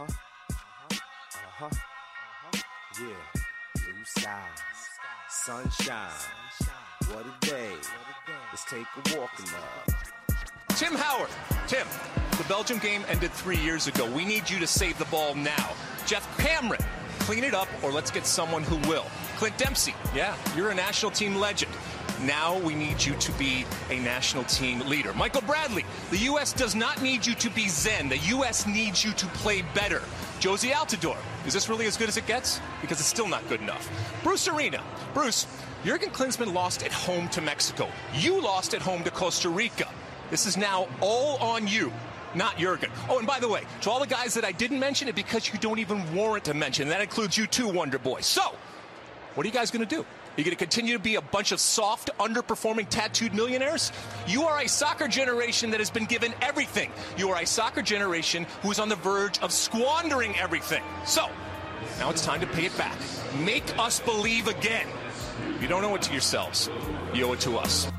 Uh-huh. Uh-huh. Uh-huh. Yeah. Blue skies. Sunshine. What a day. Let's take a walk in love. Tim Howard. Tim, the Belgium game ended three years ago. We need you to save the ball now. Geoff Cameron, clean it up or let's get someone who will. Clint Dempsey, yeah, you're a national team legend. Now we need you to be a national team leader. Michael Bradley, the U.S. does not need you to be Zen. The U.S. needs you to play better. Jozy Altidore, is this really as good as it gets? Because it's still not good enough. Bruce Arena, Bruce, Jurgen Klinsmann lost at home to Mexico. You lost at home to Costa Rica. This is now all on you not Jurgen. Oh, and by the way, to all the guys that I didn't mention it because you don't even warrant to mention. That includes you too, Wonder Boy. So, what are you guys going to do? Are you going to continue to be a bunch of soft, underperforming, tattooed millionaires? You are a soccer generation that has been given everything. You are a soccer generation who is on the verge of squandering everything. So, now it's time to pay it back. Make us believe again. You don't owe it to yourselves, you owe it to us.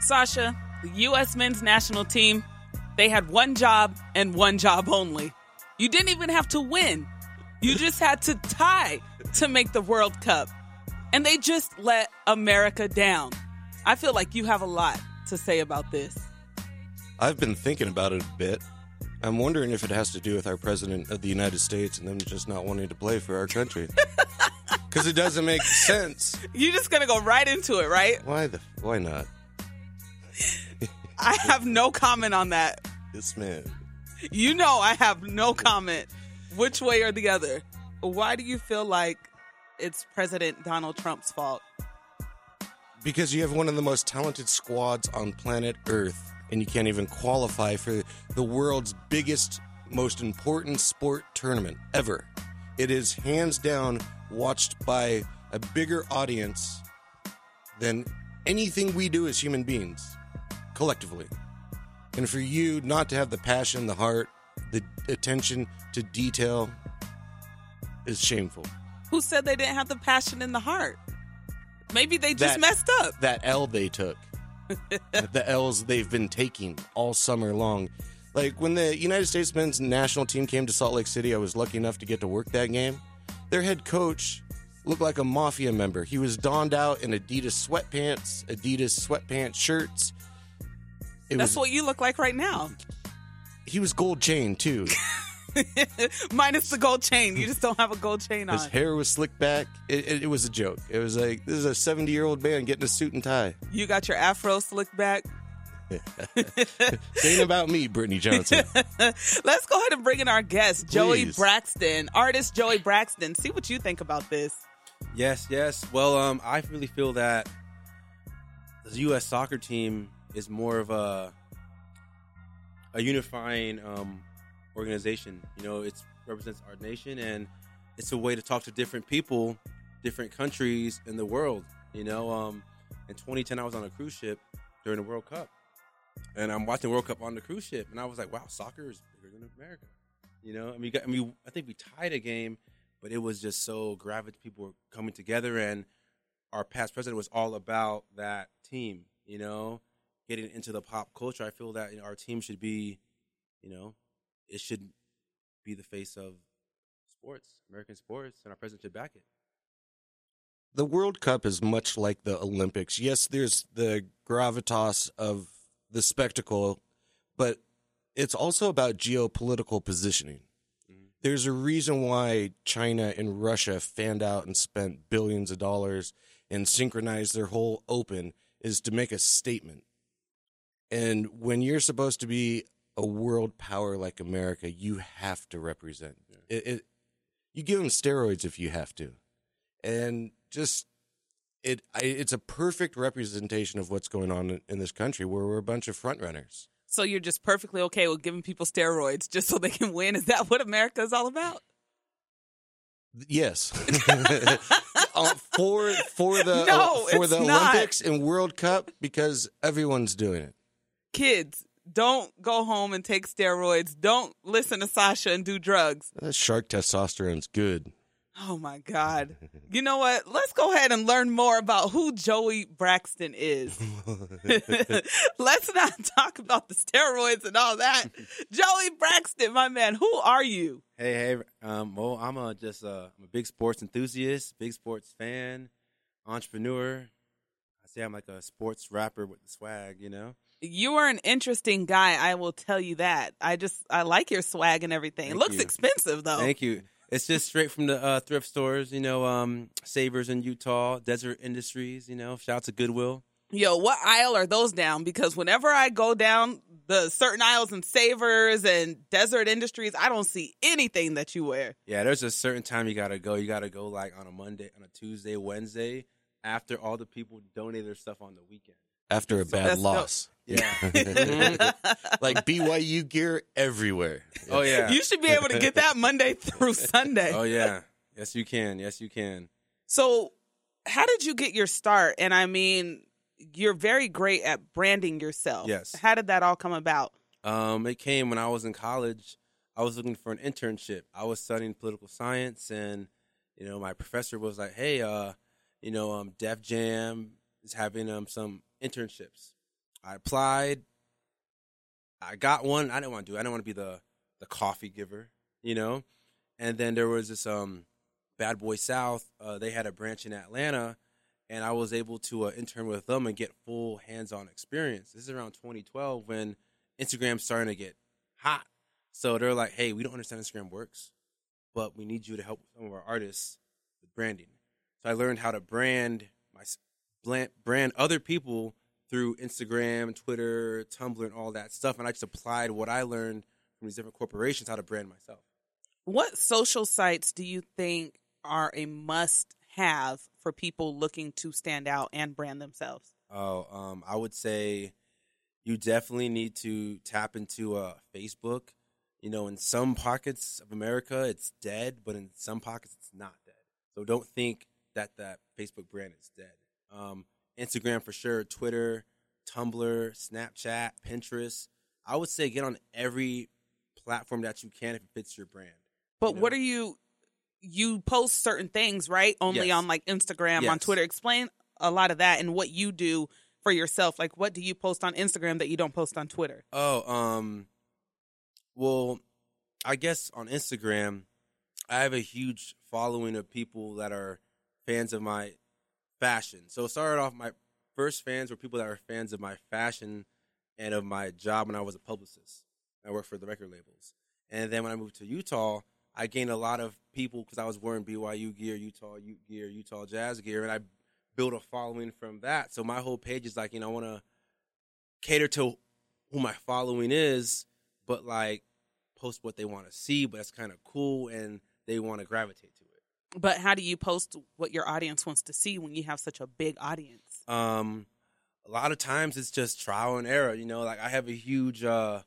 Sasha, the U.S. men's national team, they had one job and one job only. You didn't even have to win. You just had to tie to make the World Cup. And they just let America down. I feel like you have a lot to say about this. I've been thinking about it a bit. I'm wondering if it has to do with our president of the United States and them just not wanting to play for our country. Because it doesn't make sense. You're just gonna go right into it, right? Why the? Why not? I have no comment on that. This man. You know I have no comment which way or the other. Why do you feel like it's President Donald Trump's fault? Because you have one of the most talented squads on planet Earth, and you can't even qualify for the world's biggest, most important sport tournament ever. It is hands down watched by a bigger audience than anything we do as human beings collectively. And for you not to have the passion, the heart, the attention to detail is shameful. Who said they didn't have the passion in the heart? Maybe they just That- messed up. That L they took, the L's they've been taking all summer long. Like when the United States men's national team came to Salt Lake City, I was lucky enough to get to work that game. Their head coach looked like a mafia member. He was donned out in Adidas sweatpants, Adidas sweatpants shirts. It That's was what you look like right now. he was gold chain too. Minus the gold chain. You just don't have a gold chain on. His hair was slicked back. It, it, it was a joke. It was like this is a seventy year old man getting a suit and tie. You got your afro slicked back. Ain't about me, Brittany Johnson. Let's go ahead and bring in our guest, Joey Please. Braxton, artist Joey Braxton. See what you think about this. Yes, yes. Well, um, I really feel that the U.S. soccer team is more of a a unifying um, organization. You know, it represents our nation, and it's a way to talk to different people, different countries in the world. You know, um, in 2010, I was on a cruise ship during the World Cup, and I'm watching World Cup on the cruise ship, and I was like, "Wow, soccer is bigger than America." You know, I mean, I mean, I think we tied a game, but it was just so gravitate. People were coming together, and our past president was all about that team. You know, getting into the pop culture. I feel that you know, our team should be, you know, it should be the face of sports, American sports, and our president should back it. the World Cup is much like the Olympics. Yes, there's the gravitas of the spectacle, but it's also about geopolitical positioning. Mm-hmm. There's a reason why China and Russia fanned out and spent billions of dollars and synchronized their whole open is to make a statement. And when you're supposed to be a world power like America, you have to represent. It, it, you give them steroids if you have to and just it I, it's a perfect representation of what's going on in, in this country where we're a bunch of front runners So you're just perfectly okay with giving people steroids just so they can win? Is that what America is all about? yes Uh, for for the No, for the not. olympics and world cup because everyone's doing it Kids, don't go home and take steroids. Don't listen to Sasha and do drugs. that shark testosterone's good Oh my God. You know what? Let's go ahead and learn more about who Joey Braxton is. Let's not talk about the steroids and all that. Joey Braxton, my man, who are you? Hey, hey. Um, well, I'm a just uh, I'm a big sports enthusiast, big sports fan, entrepreneur. I say I'm like a sports rapper with the swag, you know. You are an interesting guy, I will tell you that. I just I like your swag and everything. Thank it looks you. expensive though. Thank you. It's just straight from the uh, thrift stores, you know. Um, Savers in Utah, Deseret Industries, you know. Shout out to Goodwill. Yo, what aisle are those down? Because whenever I go down the certain aisles in Savers and Deseret Industries, I don't see anything that you wear. Yeah, there's a certain time you gotta go. You gotta go like on a Monday, on a Tuesday, Wednesday, after all the people donate their stuff on the weekend. After a bad That's dope. loss. Yeah. like BYU gear everywhere. oh yeah. You should be able to get that Monday through Sunday. Oh yeah. Yes, you can. Yes, you can. So, how did you get your start? And I mean, you're very great at branding yourself. Yes. How did that all come about? Um, it came when I was in college. I was looking for an internship. I was studying political science, and you know, my professor was like, "Hey, uh, you know, um, Def Jam is having um some internships." I applied. I got one. I didn't want to do. it. I didn't want to be the the coffee giver, you know. And then there was this um Bad Boy South. Uh, they had a branch in Atlanta, and I was able to uh, intern with them and get full hands-on experience. This is around 2012 when Instagram's starting to get hot. So they're like, "Hey, we don't understand Instagram works, but we need you to help some of our artists with branding." So I learned how to brand brand, brand other people through Instagram, Twitter, Tumblr, and all that stuff, and I just applied what I learned from these different corporations how to brand myself. What social sites do you think are a must have for people looking to stand out and brand themselves? Oh, um, I would say you definitely need to tap into uh, Facebook. You know, in some pockets of America, it's dead, but in some pockets, it's not dead. So don't think that that Facebook brand is dead. Um, Instagram for sure, Twitter, Tumblr, Snapchat, Pinterest. I would say get on every platform that you can if it fits your brand. But know? what are you? You post certain things, right? Only Yes. on like Instagram, on Twitter. Explain a lot of that and what you do for yourself. Like, what do you post on Instagram that you don't post on Twitter? Oh, um, well, I guess on Instagram, I have a huge following of people that are fans of my fashion. So it started off my first fans were people that were fans of my fashion and of my job when I was a publicist. I worked for the record labels. And then when I moved to Utah, I gained a lot of people because I was wearing BYU gear, Utah Ute gear, Utah Jazz gear, and I built a following from that. So my whole page is like, you know, I want to cater to who my following is, but like post what they want to see, but that's kind of cool and they want to gravitate to it. But how do you post what your audience wants to see when you have such a big audience? Um, a lot of times it's just trial and error. You know, like I have a huge, uh,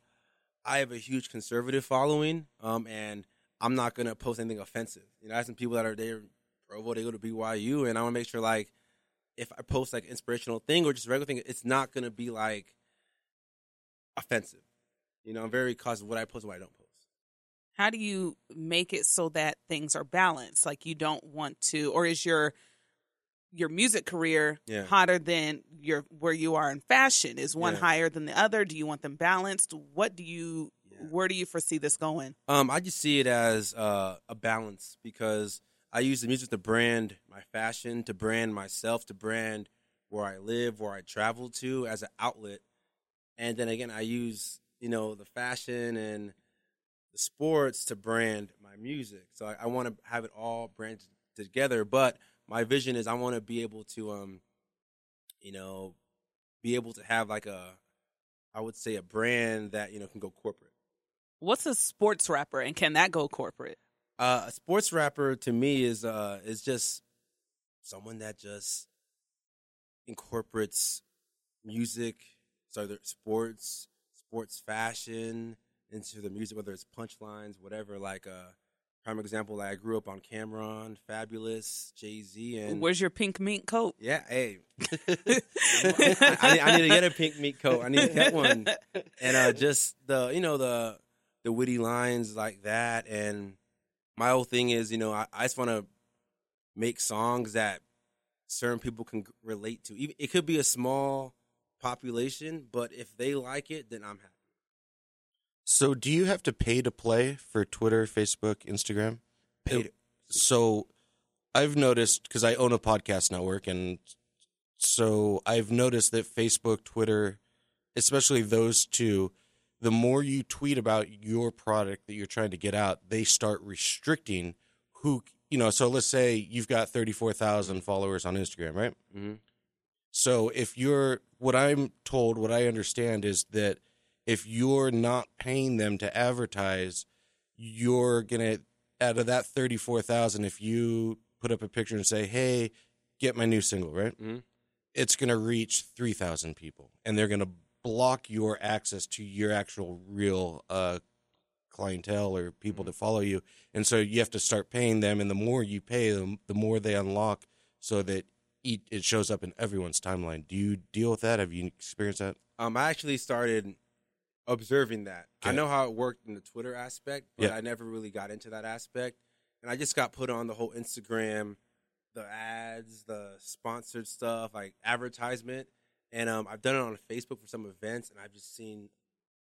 I have a huge conservative following, um, and I'm not gonna post anything offensive. You know, I have some people that are there, Provo, they go to BYU, and I want to make sure like if I post like inspirational thing or just regular thing, it's not gonna be like offensive. You know, I'm very cautious of what I post and what I don't post. How do you make it so that things are balanced? Like you don't want to, or is your your music career Yeah. hotter than your where you are in fashion? Is one Yeah. higher than the other? Do you want them balanced? What do you Yeah. where do you foresee this going? Um, I just see it as uh, a balance because I use the music to brand my fashion, to brand myself, to brand where I live, where I travel to as an outlet, and then again, I use you know the fashion and the sports to brand my music. So I, I want to have it all branded together. But my vision is I want to be able to, um, you know, be able to have like a, I would say a brand that you know can go corporate. What's a sports rapper and can that go corporate? Uh, a sports rapper to me is uh is just someone that just incorporates music, so sports, sports fashion into the music, whether it's punchlines, whatever. Like uh, prime example, like I grew up on Cam'ron, Fabolous, Jay Z, and Where's your pink mink coat? yeah, hey, I, I, I need to get a pink meat coat. I need to get one, and uh, just the you know the the witty lines like that. And my whole thing is, you know, I, I just want to make songs that certain people can relate to. It could be a small population, but if they like it, then I'm happy. So, do you have to pay to play for Twitter, Facebook, Instagram? Pay to- So, I've noticed because I own a podcast network, and so I've noticed that Facebook, Twitter, especially those two, the more you tweet about your product that you're trying to get out, they start restricting who, you know. So, let's say you've got 34,000 followers on Instagram, right? Mhm. So if you're what I'm told, what I understand is that if you're not paying them to advertise, you're gonna out of that thirty four thousand, if you put up a picture and say, "Hey, get my new single," right? Mhm. It's gonna reach three thousand people, and they're gonna block your access to your actual real uh, clientele or people that follow you, and so you have to start paying them. And the more you pay them, the more they unlock, so that it it shows up in everyone's timeline. Do you deal with that? Have you experienced that? Um, I actually started observing that. I know how it worked in the Twitter aspect, but Yeah. I never really got into that aspect. And I just got put on the whole Instagram, the ads, the sponsored stuff, like advertisement. And um, I've done it on Facebook for some events, and I've just seen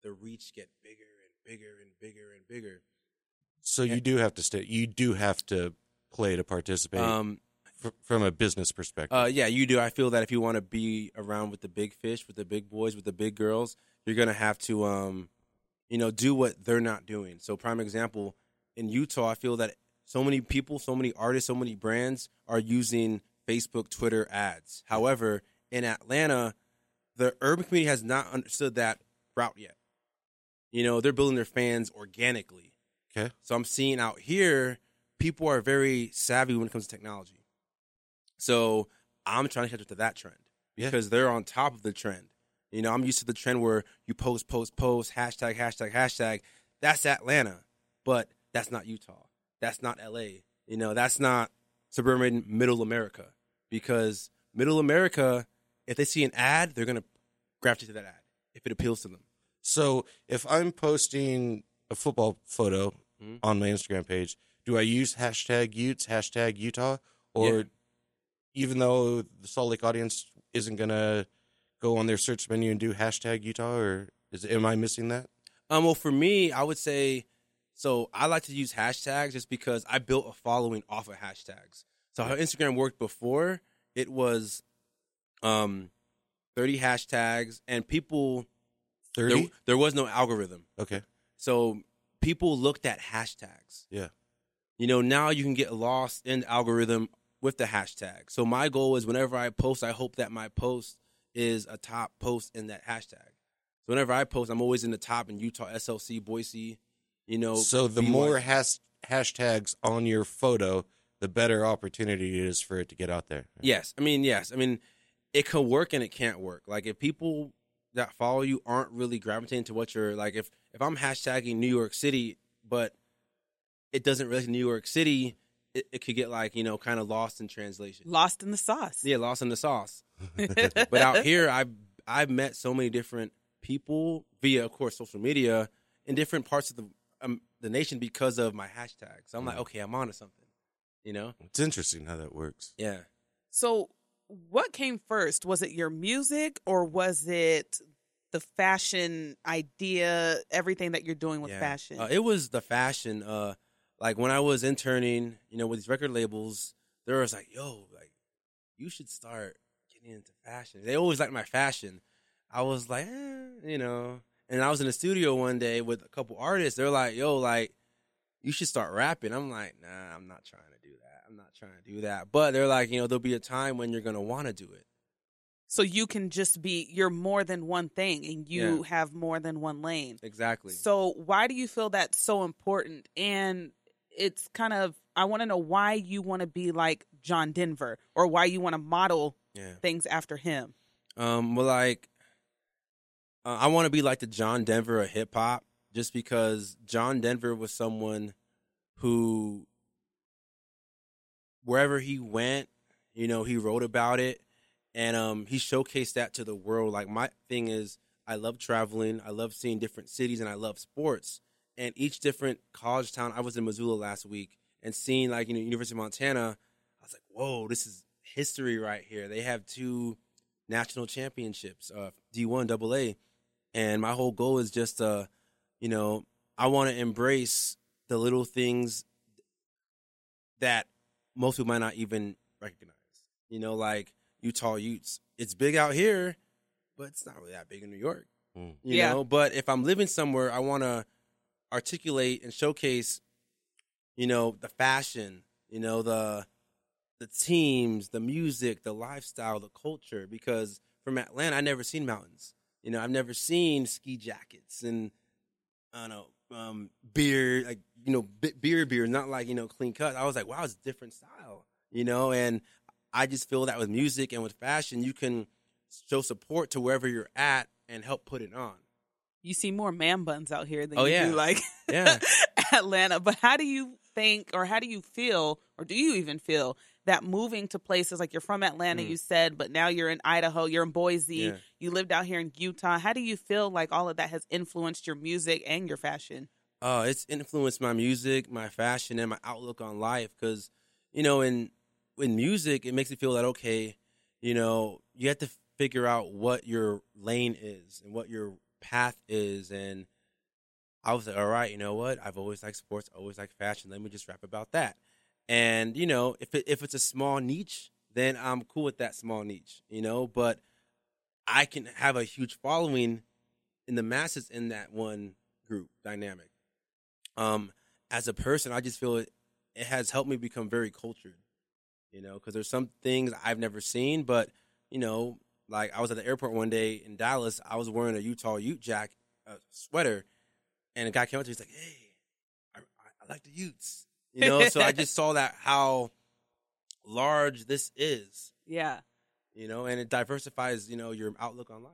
the reach get bigger and bigger and bigger and bigger. So you do have to stay. You do have to play to participate Um, fr- from a business perspective. Uh, yeah, you do. I feel that if you want to be around with the big fish, with the big boys, with the big girls, you're gonna have to, um, you know, do what they're not doing. So, prime example in Utah, I feel that so many people, so many artists, so many brands are using Facebook, Twitter ads. However, in Atlanta, the urban community has not understood that route yet. You know, they're building their fans organically. okay. So I'm seeing out here, people are very savvy when it comes to technology. So I'm trying to catch up to that trend Yeah. because they're on top of the trend. You know, I'm used to the trend where you post, post, post, hashtag, hashtag, hashtag. That's Atlanta, but that's not Utah. That's not LA. You know, that's not suburban middle America because middle America, if they see an ad, they're going to gravitate to that ad if it appeals to them. So if I'm posting a football photo Mhm. on my Instagram page, do I use hashtag Utes, hashtag Utah, or Yeah. even though the Salt Lake audience isn't gonna go on their search menu and do hashtag Utah, or is am I missing that? Um, well, for me, I would say so. I like to use hashtags just because I built a following off of hashtags. So how Instagram worked before, it was um thirty hashtags, and people Thirty. there, there was no algorithm, okay. so people looked at hashtags. Yeah. You know, now you can get lost in the algorithm with the hashtag. So my goal is whenever I post, I hope that my post is a top post in that hashtag. So whenever I post, I'm always in the top in Utah, SLC, Boise. You know, So the BY. more has- hashtags on your photo, the better opportunity it is for it to get out there. Yes, I mean yes, I mean it can work and it can't work. Like if people that follow you aren't really gravitating to what you're like, if if I'm hashtagging New York City, but it doesn't relate to New York City, it, it could get like you know kind of lost in translation. Lost in the sauce. Yeah, lost in the sauce. But out here, I've I've met so many different people via, of course, social media in different parts of the um, the nation because of my hashtags. So I'm like, okay, I'm on onto something. You know? It's interesting how that works. Yeah. So, what came first? Was it your music or was it the fashion idea, everything that you're doing with Yeah. fashion? Uh, it was the fashion. Uh, like when I was interning, you know, with these record labels, there was like, yo, like, you should start getting into fashion. They always liked my fashion. I was like, eh, you know. And I was in the studio one day with a couple artists. They're like, yo, like, you should start rapping. I'm like, nah, I'm not trying to do that. I'm not trying to do that. But they're like, you know, there'll be a time when you're gonna want to do it. so you can just be you're more than one thing and you Yeah. have more than one lane. Exactly. So why do you feel that's so important? And it's kind of I want to know why you want to be like John Denver or why you want to model yeah. things after him. Um, well, like, uh, I want to be like the John Denver of hip hop, just because John Denver was someone who, wherever he went, you know, he wrote about it, and um, he showcased that to the world. Like my thing is, I love traveling, I love seeing different cities, and I love sports. And each different college town, I was in Missoula last week, and seeing like you know University of Montana, I was like, whoa, this is history right here. They have two national championships, uh, D1, Double A, and my whole goal is just uh, you know, I want to embrace the little things that most people might not even recognize. You know, like Utah Utes. It's big out here, but it's not really that big in New York. Mm. You Yeah. know, but if I'm living somewhere, I want to articulate and showcase, you know, the fashion, you know, the the teams, the music, the lifestyle, the culture. Because from Atlanta, I never seen mountains. You know, I've never seen ski jackets and I don't know um, beer, like you know, beer, beer, not like you know clean cut. I was like, wow, it's a different style, you know. And I just feel that with music and with fashion, you can show support to wherever you're at and help put it on. You see more man buns out here than Oh, you yeah. do like Yeah. Atlanta. But how do you think, or how do you feel, or do you even feel that moving to places like you're from Atlanta, Mm. you said, but now you're in Idaho, you're in Boise, Yeah. you lived out here in Utah. How do you feel like all of that has influenced your music and your fashion? uh, it's influenced my music, my fashion, and my outlook on life. Because you know, in in music, it makes me feel that okay, you know, you have to figure out what your lane is and what your path is. And I was like, all right, you know what? I've always liked sports, always liked fashion. Let me just rap about that. And you know, if it, if it's a small niche, then I'm cool with that small niche, you know. But I can have a huge following in the masses in that one group dynamic um, as a person, I just feel it, it has helped me become very cultured, you know, because there's some things I've never seen, but, you know, like I was at the airport one day in Dallas, I was wearing a Utah Ute jack uh, sweater, and a guy came up to me, he's like, hey, I, I, I like the Utes, you know, so I just saw that how large this is, Yeah. you know, and it diversifies, you know, your outlook on life.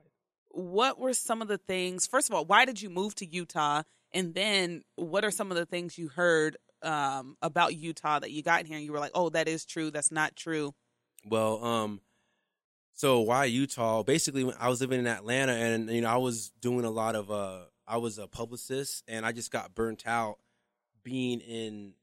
What were some of the things? First of all, why did you move to Utah? And then what are some of the things you heard um, about Utah that you got here and you were like, oh, that is true, that's not true? Well, um, so why Utah? Basically, I was living in Atlanta, and you know, I was doing a lot of uh, I was a publicist, and I just got burnt out being in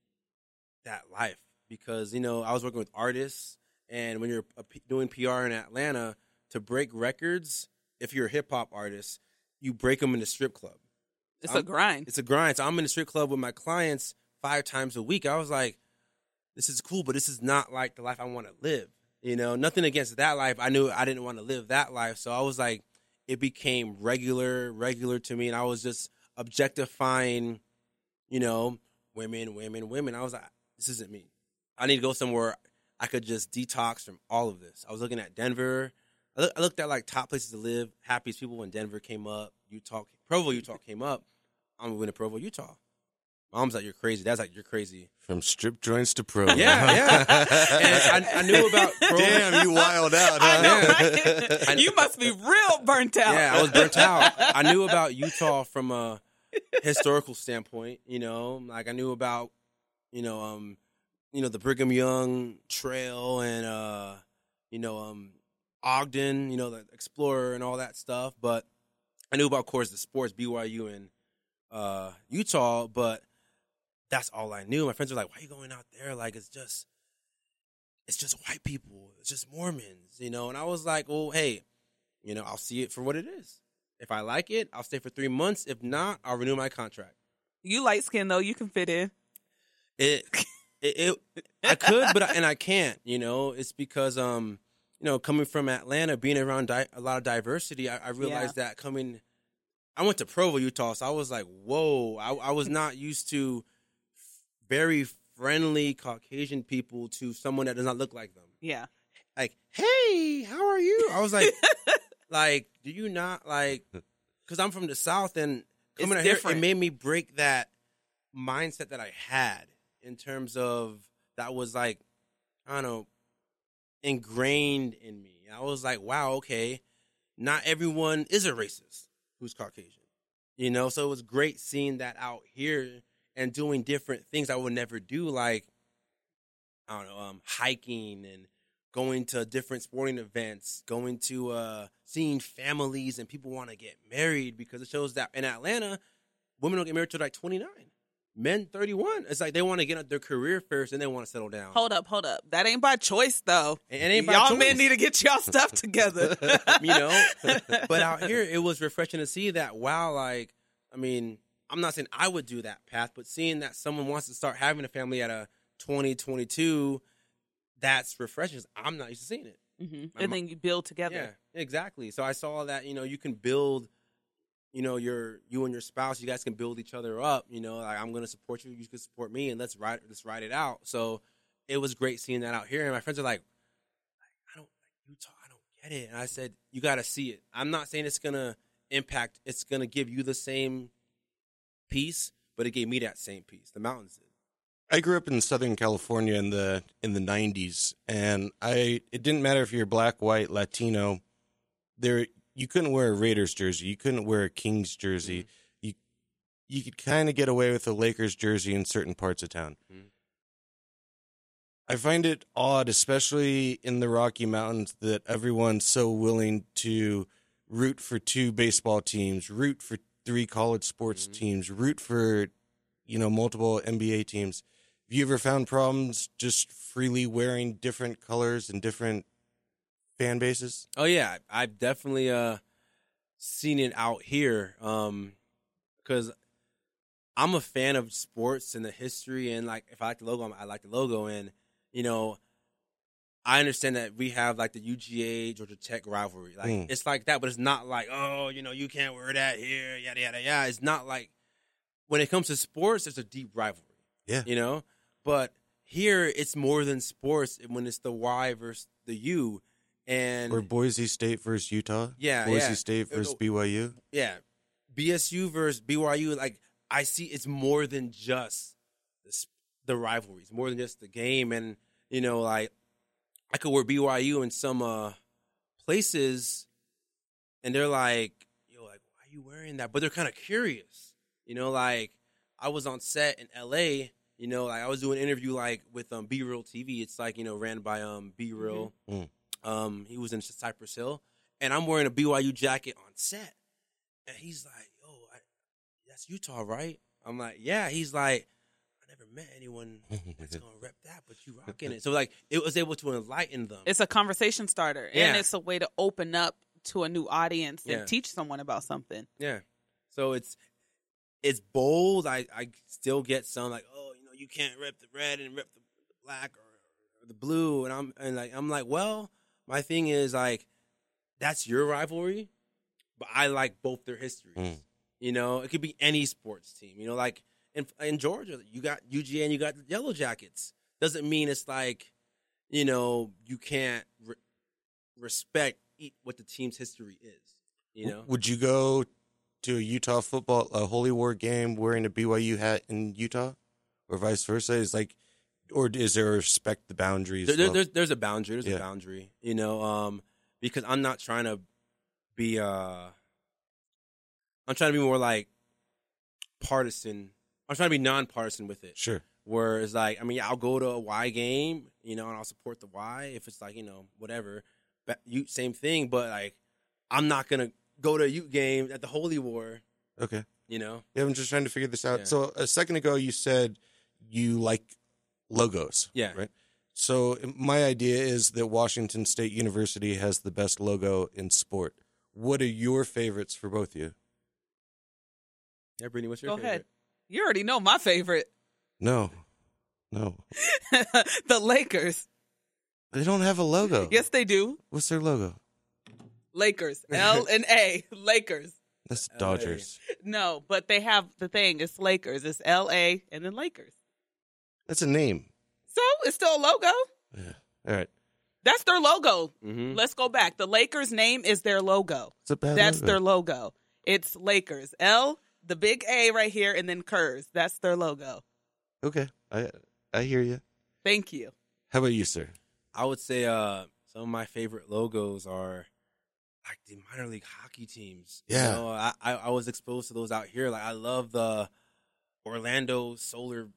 that life because you know I was working with artists, and when you're doing PR in Atlanta, to break records, if you're a hip hop artist, you break them in the strip club. It's I'm- a grind. It's a grind. So I'm in the strip club with my clients five times a week. I was like, this is cool, but this is not like the life I want to live. You know, nothing against that life. I knew I didn't want to live that life. So I was like, it became regular, regular to me. And I was just objectifying, you know, women, women, women. I was like, this isn't me. I need to go somewhere I could just detox from all of this. I was looking at Denver. I, look, I looked at like top places to live, happiest people when Denver came up, Utah, Provo, Utah came up. I'm moving to Provo, Utah. Mom's like, you're crazy. Dad's like, you're crazy. From strip joints to pro. Yeah, yeah. And I, I knew about Provo. Damn, you wild out, huh? I know, Yeah. right? you must be real burnt out. Yeah, I was burnt out. I knew about Utah from a historical standpoint. You know, like I knew about, you know, um, you know the Brigham Young Trail and uh, you know, um, Ogden. You know, the Explorer and all that stuff. But I knew about, of course, the sports, BYU and uh, Utah. But that's all I knew. My friends were like, "Why are you going out there? Like, it's just." It's just white people. It's just Mormons, you know. And I was like, "Well, hey, you know, I'll see it for what it is. If I like it, I'll stay for three months. If not, I'll renew my contract. You light skin though, you can fit in. It, it, it I could, but I, and I can't. You know, it's because um, you know, coming from Atlanta, being around di- a lot of diversity, I, I realized that coming. I went to Provo, Utah, so I was like, whoa! I, I was not used to very friendly Caucasian people to someone that does not look like them. Yeah. like, "Hey, how are you?" I was like, "Like, do you not like?" Because I'm from the South, and coming It's out here, different. it made me break that mindset that I had in terms of that was like, I don't know, ingrained in me. I was like, "Wow, okay, not everyone is a racist who's Caucasian," you know. So it was great seeing that out here and doing different things I would never do, like I don't know, um, hiking and going to different sporting events, going to uh, seeing families and people want to get married because it shows that in Atlanta, women don't get married till like 29. men 31. It's like they want to get up their career first and they want to settle down. Hold up, hold up. That ain't by choice though. It ain't by y'all choice. men need to get y'all stuff together. you know. but out here, it was refreshing to see that. Wow, like I mean, I'm not saying I would do that path, but seeing that someone wants to start having a family at a 20, 22, that's refreshing. I'm not used to seeing it. Mhm. And then you build together. Yeah, exactly. So I saw that you know you can build, you know your you and your spouse, you guys can build each other up. You know, like I'm going to support you, you can support me, and let's ride let's ride it out. So it was great seeing that out here, and my friends are like, I don't like Utah, I don't get it, and I said you got to see it. I'm not saying it's gonna impact, it's gonna give you the same peace, but it gave me that same peace. The mountains did. I grew up in Southern California in the in the '90s, and I it didn't matter if you're black, white, Latino. There, you couldn't wear a Raiders jersey, you couldn't wear a Kings jersey. You you could kind of get away with a Lakers jersey in certain parts of town. Mhm. I find it odd, especially in the Rocky Mountains, that everyone's so willing to root for two baseball teams, root for three college sports Mhm. teams, root for you know multiple NBA teams. Have you ever found problems just freely wearing different colors and different fan bases? Oh yeah, I've definitely uh seen it out here. Um because I'm a fan of sports and the history and like if I like the logo, I like the logo and you know I understand that we have like the UGA Georgia Tech rivalry. Like Mm. it's like that, but it's not like, oh, you know, you can't wear that here, yada yada yada. It's not like when it comes to sports, there's a deep rivalry. Yeah. You know? But here it's more than sports when it's the Y versus the U. And Or Boise State versus Utah? Yeah, Boise yeah. State versus. BYU? yeah, BSU versus BYU. Like I see, it's more than just this, the rivalries, more than just the game. And you know, like I could wear BYU in some uh places, and they're like, "Yo, like, why are you wearing that?" But they're kind of curious, you know. Like I was on set in L.A. You know, like I was doing an interview like with um B Real TV. It's like you know ran by um B Real. Mhm. Um, he was in Cypress Hill, and I'm wearing a BYU jacket on set. And he's like, "Yo, I, that's Utah, right?" I'm like, "Yeah." He's like, "I never met anyone that's gonna rep that, but you rocking it." So like, it was able to enlighten them. It's a conversation starter, and it's a way to open up to a new audience and Yeah. teach someone about something. yeah. So it's it's bold. I I still get some like, "Oh, you know, you can't rep the red and rep the, the black or, or the blue," and I'm and like I'm like, well, my thing is like, that's your rivalry, but I like both their histories. Mm. You know, it could be any sports team. You know, like in in Georgia, you got UGA and you got Yellow Jackets. Doesn't mean it's like, you know, you can't re- respect what the team's history is. You know, Would you go to a Utah football, a Holy War game wearing a BYU hat in Utah? Or vice versa? Is like, or is there respect the boundaries? there, there- there's there's a boundary. There's Yeah. a boundary. You know, um, because I'm not trying to be. uh I'm trying to be more like partisan. I'm trying to be nonpartisan with it. sure. Where it's like, I mean, I'll go to a Y game, you know, and I'll support the Y if it's like, you know, whatever. But you same thing, but like, I'm not gonna go to a Ute game at the Holy War, Okay. you know. Yeah, I'm just trying to figure this out. Yeah. So a second ago, you said you like logos. Yeah. Right. So my idea is that Washington State University has the best logo in sport. What are your favorites for both of you? Yeah, Brittany, what's your Go favorite? ahead. You already know my favorite, No, no, the Lakers. they don't have a logo. Yes, they do. What's their logo? Lakers. L and A. Lakers. That's LA. Dodgers. No, but they have the thing. It's Lakers. It's L A and then Lakers. That's a name. So it's still a logo. Yeah. All right. That's their logo. Mm-hmm. Let's go back. The Lakers name is their logo. It's a bad That's logo. their logo. It's Lakers. L, the big A right here, and then Curse. That's their logo. Okay. I I hear you. Thank you. How about you, sir? I would say uh, some of my favorite logos are like the minor league hockey teams. Yeah. you know, I, I I was exposed to those out here. Like I love the Orlando Solar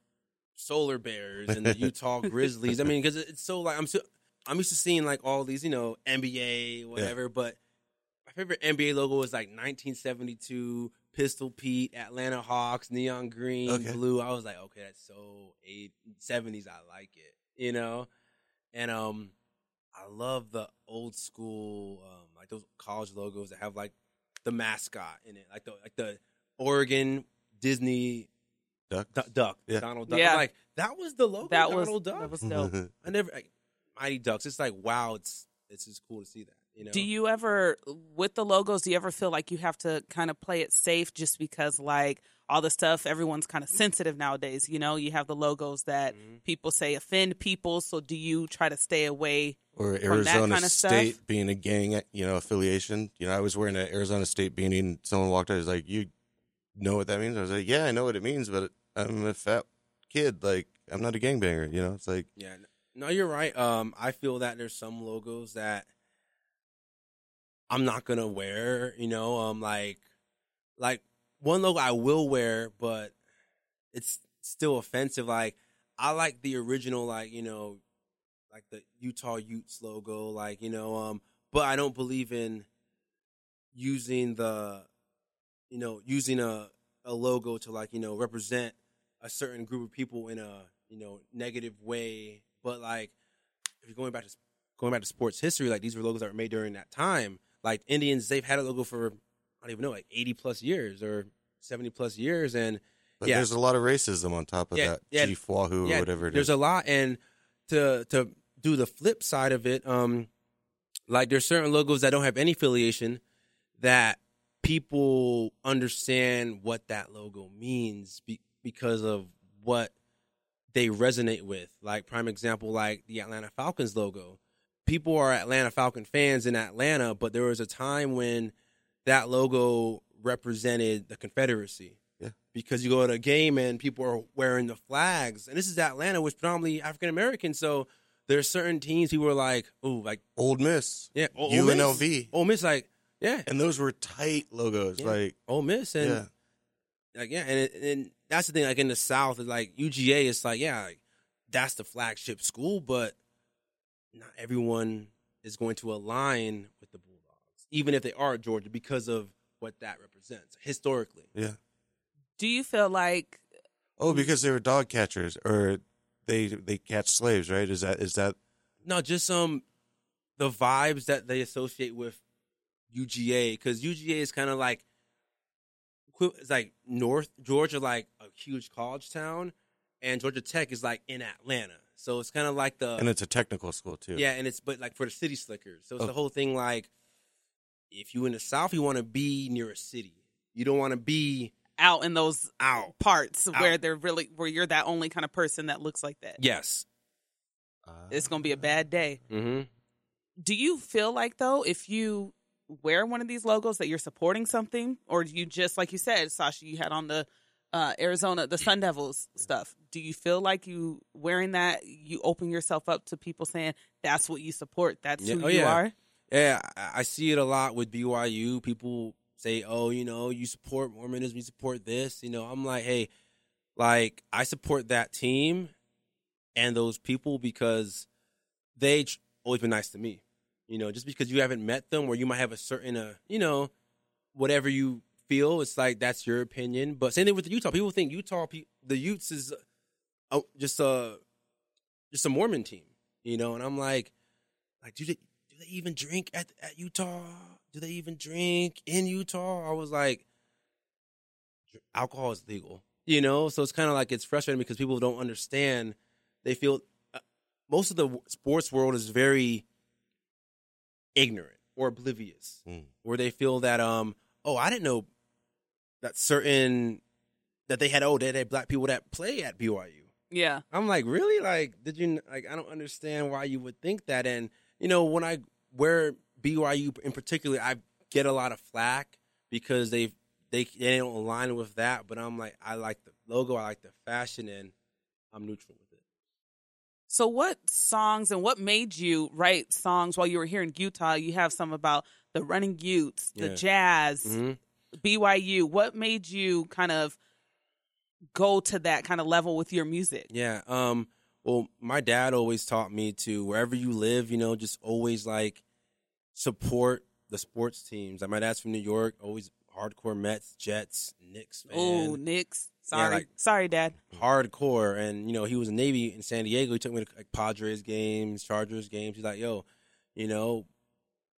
Solar Bears and the Utah Grizzlies. I mean, because it's so like I'm so I'm used to seeing like all these you know NBA whatever, but my favorite NBA logo is like 1972 Pistol Pete, Atlanta Hawks, neon green, Okay. blue. I was like, okay, that's so eight seventies. I like it, you know. And um, I love the old school, um, like those college logos that have like the mascot in it, like the like the Oregon Disney Duck. du- duck, Yeah. Donald Duck. Yeah. I'm like that was the logo, That was Donald Duck. that was dope. I never like, Mighty Ducks. It's like wow, it's it's just cool to see that. You know, Do you ever, with the logos, do you ever feel like you have to kind of play it safe just because, like, all the stuff, everyone's kind of sensitive nowadays? You know, you have the logos that Mhm. people say offend people. So do you try to stay away? or that Arizona kinda stuff? State being a gang, you know, affiliation. You know, I was wearing an Arizona State beanie, and someone walked out. He's like, "You know what that means?" I was like, "Yeah, I know what it means, but I'm a fat kid. Like, I'm not a gangbanger." You know, it's like, Yeah, no, you're right. Um, I feel that there's some logos that I'm not gonna wear. You know, um, like like one logo I will wear, but it's still offensive. Like I like the original, like you know, like the Utah Utes logo, like you know, um, but I don't believe in using the, you know, using a a logo to like you know represent a certain group of people in a you know negative way. But like if you're going back to going back to sports history, like these were logos that were made during that time. Like Indians, they've had a logo for I don't even know, like 80 plus years or 70 plus years, and but Yeah. there's a lot of racism on top of Yeah, that. yeah, Chief Wahoo or whatever it there's is. a lot, and to to do the flip side of it, um, like there's certain logos that don't have any affiliation that people understand what that logo means be, because of what they resonate with. Like prime example, like the Atlanta Falcons logo. People are Atlanta Falcon fans in Atlanta, but there was a time when that logo represented the Confederacy. Yeah. Because you go to a game and people are wearing the flags, and this is Atlanta, which predominantly African American. So there's certain teams people were like, "Oh, like Old Miss, yeah, Ole Miss. UNLV, Ole Miss, like yeah, and those were tight logos. Yeah. Like, Ole Miss, and yeah, like yeah, and it, and that's the thing. Like in the South, it's like UGA. It's like yeah, like, that's the flagship school, but not everyone is going to align with the Bulldogs, even if they are Georgia, because of what that represents historically. yeah. Do you feel like Oh, because they were dog catchers, or they they catch slaves, right? Is that is that No, just um the vibes that they associate with UGA because UGA is kind of like it's like North Georgia, like a huge college town, and Georgia Tech is like in Atlanta, so it's kind of like the and it's a technical school too. yeah, and it's but like for the city slickers, so it's Oh. the whole thing like if you in the South, you want to be near a city, you don't want to be out in those out. parts Out. where they're really where you're that only kind of person that looks like that? Yes. It's gonna be a bad day. Mm-hmm. Do you feel like though, if you wear one of these logos, that you're supporting something, or do you just like you said, Sasha, you had on the uh, Arizona, the Sun Devils stuff? Do you feel like you wearing that, you open yourself up to people saying that's what you support, that's Yeah. who Oh, you yeah. are? Yeah, I, see it a lot with BYU. People say, "Oh, you know, you support Mormonism, you support this." You know, I'm like, "Hey, like I support that team and those people because they always been nice to me. You know, just because you haven't met them or you might have a certain, uh, you know, whatever you feel, it's like that's your opinion. But same thing with the Utah. People think Utah, the Utes is just a just a Mormon team. You know, and I'm like, like do they do they even drink at at Utah? Do they even drink in Utah? I was like, alcohol is legal, you know. So it's kind of like it's frustrating because people don't understand. They feel uh, most of the sports world is very ignorant or oblivious, Mm. where they feel that um oh I didn't know that certain that they had oh they had black people that play at BYU. Yeah. I'm like, really? Like, did you like? I don't understand why you would think that. And you know, when I wear BYU in particular, I get a lot of flack because they they they don't align with that. But I'm like, I like the logo, I like the fashion, and I'm neutral with it. So, what songs and what made you write songs while you were here in Utah? You have some about the running Utes, the Yeah. jazz, Mhm. BYU. What made you kind of go to that kind of level with your music? Yeah. Um. Well, my dad always taught me to wherever you live, you know, just always like support the sports teams. Like my dad's from New York, always hardcore Mets, Jets, Knicks. Oh, Knicks. Sorry, like- sorry, Dad. hardcore. And you know, he was a Navy in San Diego. He took me to like Padres games, Chargers games. He's like, yo, you know,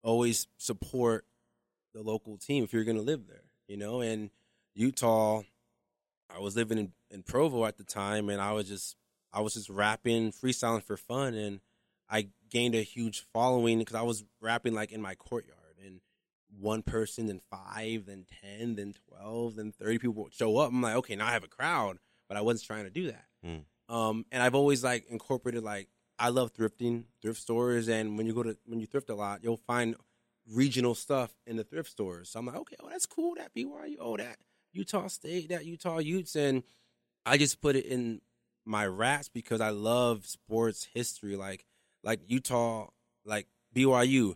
always support the local team if you're gonna live there. You know, and Utah, I was living in, in Provo at the time, and I was just I was just rapping, freestyling for fun, and I gained a huge following because I was rapping like in my courtyard, and one person, then five, then ten, then twelve, then thirty people would show up. I'm like, okay, now I have a crowd, but I wasn't trying to do that. Mm. Um, and I've always like incorporated like I love thrifting, thrift stores, and when you go to when you thrift a lot, you'll find regional stuff in the thrift stores. So I'm like, okay, oh that's cool, that BYU, oh that Utah State, that Utah Utes, and I just put it in my raps because I love sports history, like like Utah, like BYU.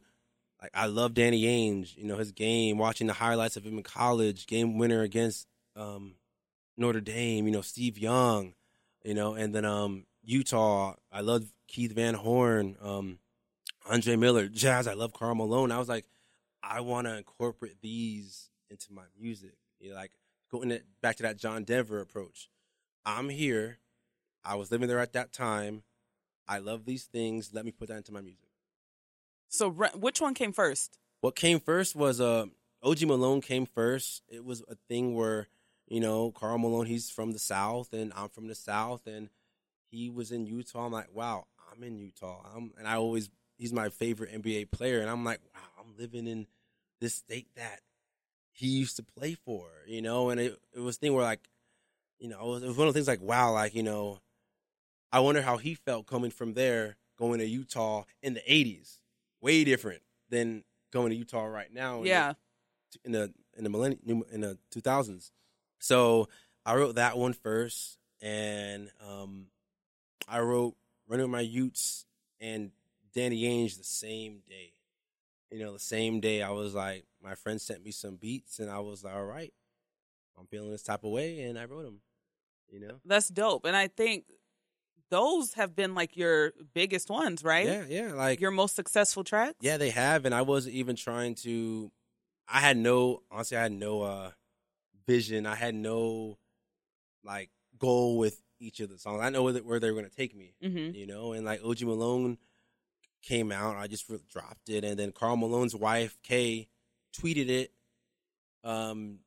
Like I love Danny Ainge, you know his game, watching the highlights of him in college, game winner against um, Notre Dame, you know Steve Young, you know, and then um, Utah. I love Keith Van Horn, um, Andre Miller, Jazz. I love Karl Malone. I was like, I want to incorporate these into my music. You know, like going back to that John Denver approach. I'm here. I was living there at that time. I love these things. Let me put that into my music. So, which one came first? What came first was uh, OG Malone came first. It was a thing where, you know, Karl Malone, he's from the South and I'm from the South and he was in Utah. I'm like, wow, I'm in Utah. I'm, and I always, he's my favorite NBA player. And I'm like, wow, I'm living in this state that he used to play for, you know? And it, it was a thing where like, you know, it was, it was one of the things like, wow, like, you know, I wonder how he felt coming from there, going to Utah in the 80s. Way different than going to Utah right now. in the- Yeah. in the in the millennium in the two thousands. So I wrote that one first, and um, I wrote "Running with My Utes" and Danny Ainge the same day. You know, the same day I was like, my friend sent me some beats, and I was like, all right, I'm feeling this type of way, and I wrote them. You know, That's dope. And I think those have been like your biggest ones, right? yeah, yeah, like Your most successful tracks? Yeah, they have, and I wasn't even trying to. I had no, honestly, I had no uh vision. I had no like goal with each of the songs. I know where they, where they were going to take me, Mm-hmm. you know. And like OG Malone came out, I just dropped it, and then Karl Malone's wife Kay tweeted it, um,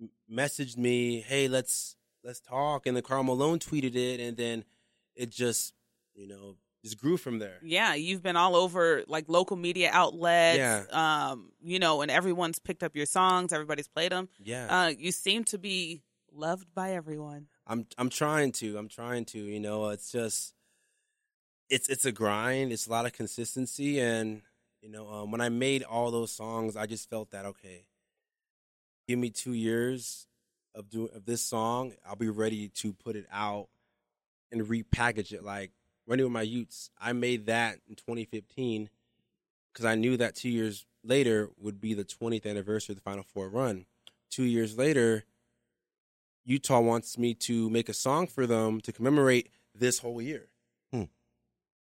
m- messaged me, "Hey, let's let's talk," and then Karl Malone tweeted it, and then it just, you know, just grew from there. Yeah, you've been all over like local media outlets. Yeah. Um, you know, and everyone's picked up your songs, everybody's played them. Yeah. Uh, you seem to be loved by everyone. I'm I'm trying to. I'm trying to. You know, it's just it's it's a grind. It's a lot of consistency, and you know, um, when I made all those songs, I just felt that okay, give me two years of doing of this song, I'll be ready to put it out and repackage it. Like running with my Utes, I made that in 2015 because I knew that two years later would be the 20th anniversary of the Final Four run. Two years later, Utah wants me to make a song for them to commemorate this whole year.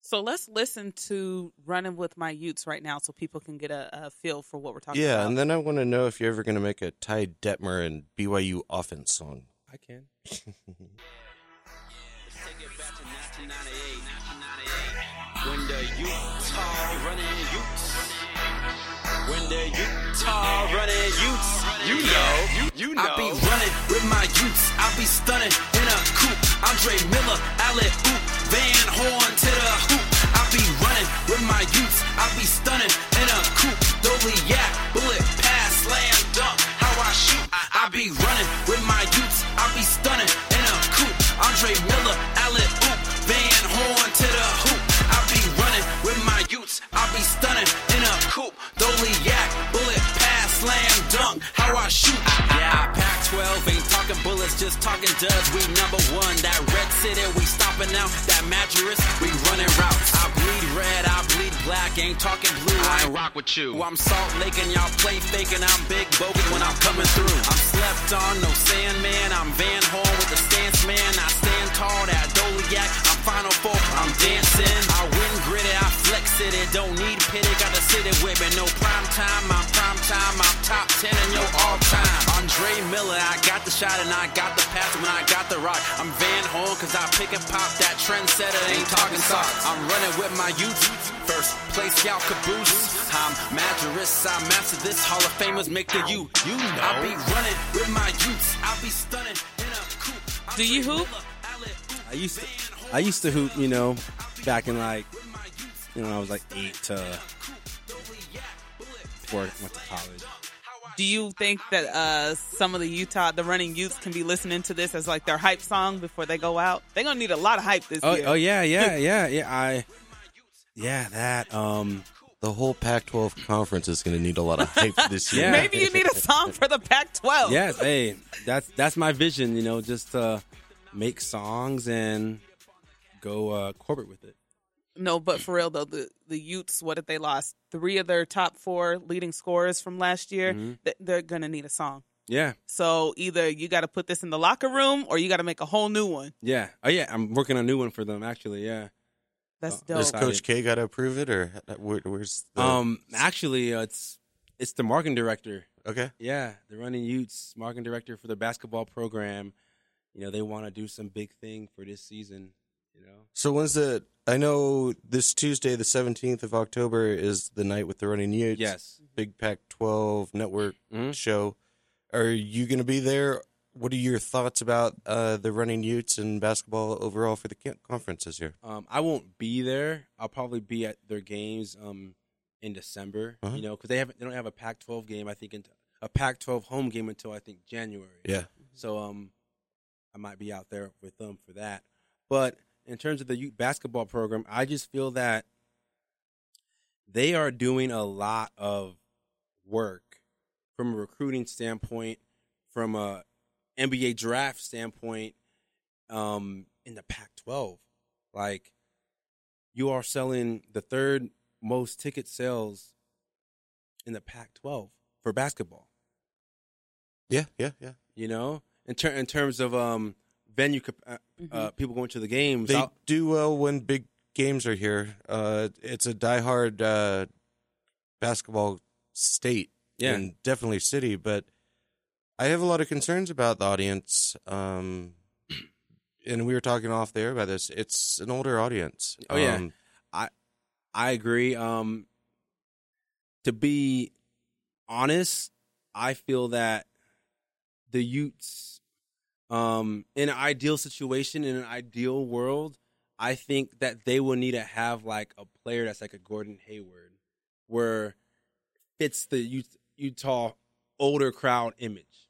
So let's listen to "Running with My Utes" right now, so people can get a, a feel for what we're talking Yeah, about. Yeah, and then I want to know if you're ever going to make a Ty Detmer and BYU offense song. I can. When the Utah running Utes. When the Utah running Utes. You know. You, know. I be running with my Utes. I be stunning in a coupe. Andre Miller, alley oop. Van Horn to the hoop. I be running with my Utes. I be stunning in a coupe. Dolly yak, bullet pass, slam dunk. How I shoot. I be running with my Utes. I be stunning in a coupe. Andre Miller, alley oop. Van Horn to the hoop. I be running with my Utes. I be stunning in a coupe. Dolly yak, bullet pass, slam dunk. How I shoot. Yeah, Pac 12 ain't talking bullets, just talking duds. We number one. That city, we stopping out. That mattress, we running routes. I bleed red, I bleed black. Ain't talking blue. I ain't rock with you. I'm Salt Lake and y'all play fake and I'm big bogey when I'm coming through. I'm slept on, no sandman. I'm Van Horn with the stance man. I stand tall, that Doleac. I'm Final Four, I'm dancing. I win gritty, flex it. It don't need pity, got the city with me. No prime time, I'm prime time, I'm top 10 in your all time. Andre Miller, I got the shot and I got the pass when I got the rock. I'm Van Horn, cause I pick and pop that trendsetter, ain't talking socks. I'm running with my youth. First place, y'all caboose. I'm Majoris, I master this. Hall of Famers make the you. You know. I'll be running with my youths. I'll be stunning in a coupe. Do you hoop? I used to, I used to hoop, you know, back in like, you know, I was like eight to before I went to college. Do you think that uh, some of the Utah, the running youths, can be listening to this as like their hype song before they go out? They're gonna need a lot of hype this Oh, year. oh yeah, yeah, yeah, yeah. I, yeah, that. Um, The whole Pac-12 conference is going to need a lot of hype this year. Yeah. Maybe you need a song for the Pac-12. yes, hey, that's that's my vision. You know, just to make songs and go uh, corporate with it. No, but for real though, the the Utes, what if they lost three of their top four leading scorers from last year? Mm-hmm. Th- They're gonna need a song. Yeah, So either you got to put this in the locker room, or you got to make a whole new one. yeah. Oh yeah, I'm working on a new one for them. Actually, yeah. That's Oh, dope. Does Coach K got to approve it, or where, where's the, Um, actually, uh, it's it's the marketing director. okay? Yeah, the running Utes marketing director for the basketball program. You know, they want to do some big thing for this season. You know, So when's the? I know this Tuesday, the seventeenth of October, is the night with the Running Utes. yes. Big Pac-12 network Mhm. show. Are you going to be there? What are your thoughts about uh, the Running Utes and basketball overall for the conference this year? Um, I won't be there. I'll probably be at their games um in December. Uh-huh. You know, because they haven't they don't have a Pac-12 game. I think in, a Pac-12 home game until I think January. Yeah. So um, I might be out there with them for that. But in terms of the youth basketball program, I just feel that they are doing a lot of work from a recruiting standpoint, from a NBA draft standpoint, um, in the Pac-12. Like, you are selling the third most ticket sales in the Pac-12 for basketball Yeah, yeah, yeah. you know in, ter- in terms of um venue cap- uh, Mm-hmm. uh, people going to the games They I'll- do well when big games are here. Uh, it's a diehard uh, basketball state Yeah. and definitely city, but I have a lot of concerns about the audience. Um, and we were talking off there about this. It's an older audience. Oh, yeah. Um, I agree um to be honest i feel that the utes um in an ideal situation in an ideal world i think that they will need to have like a player that's like a gordon hayward where fits the utah older crowd image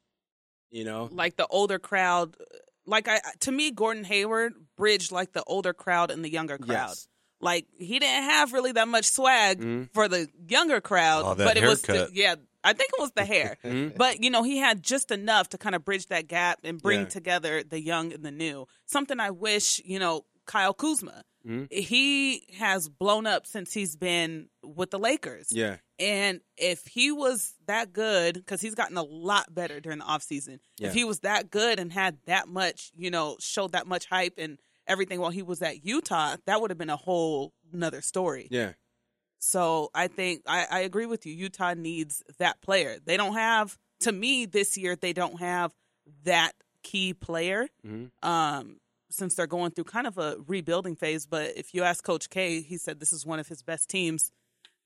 you know like the older crowd. Like I, to me, Gordon Hayward bridged like the older crowd and the younger crowd. Yes. Like he didn't have really that much swag Mhm. for the younger crowd, Oh, that but it was the, haircut. yeah. I think it was the hair, Mhm. but you know he had just enough to kind of bridge that gap and bring Yeah. together the young and the new. Something I wish you know Kyle Kuzma. Mhm. He has blown up since he's been with the Lakers. yeah And if he was that good, because he's gotten a lot better during the offseason, Yeah. if he was that good and had that much, you know, showed that much hype and everything while he was at Utah, that would have been a whole another story. yeah So I think I, I agree with you. Utah needs that player. They don't have, to me, this year, they don't have that key player. Mhm. Um, since they're going through kind of a rebuilding phase, but if you ask Coach K, he said this is one of his best teams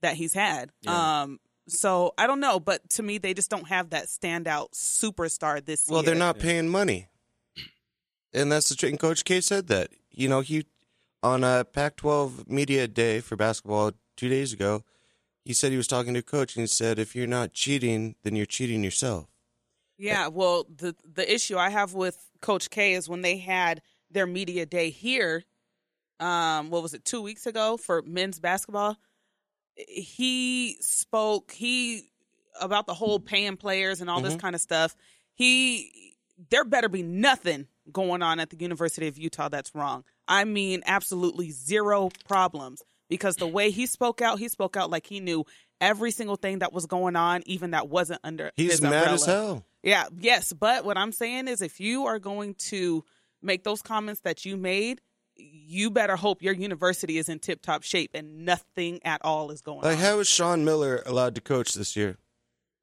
that he's had. Yeah. Um, so I don't know, but to me, they just don't have that standout superstar this well, year. Well, they're not paying money, and that's the tr- and Coach K said that. You know, he on a Pac-12 media day for basketball two days ago, he said he was talking to a coach and he said, "If you're not cheating, then you're cheating yourself." Yeah, well, the the issue I have with Coach K is when they had their media day here, um, what was it, two weeks ago for men's basketball? He spoke he about the whole paying players and all this kind of stuff. He there better be nothing going on at the University of Utah that's wrong. I mean, absolutely zero problems because the way he spoke out, he spoke out like he knew every single thing that was going on, even that wasn't under. He's mad umbrella. as hell. Yeah, yes, but what I'm saying is if you are going to make those comments that you made, you better hope your university is in tip top shape and nothing at all is going Like, on. Like, how is Sean Miller allowed to coach this year?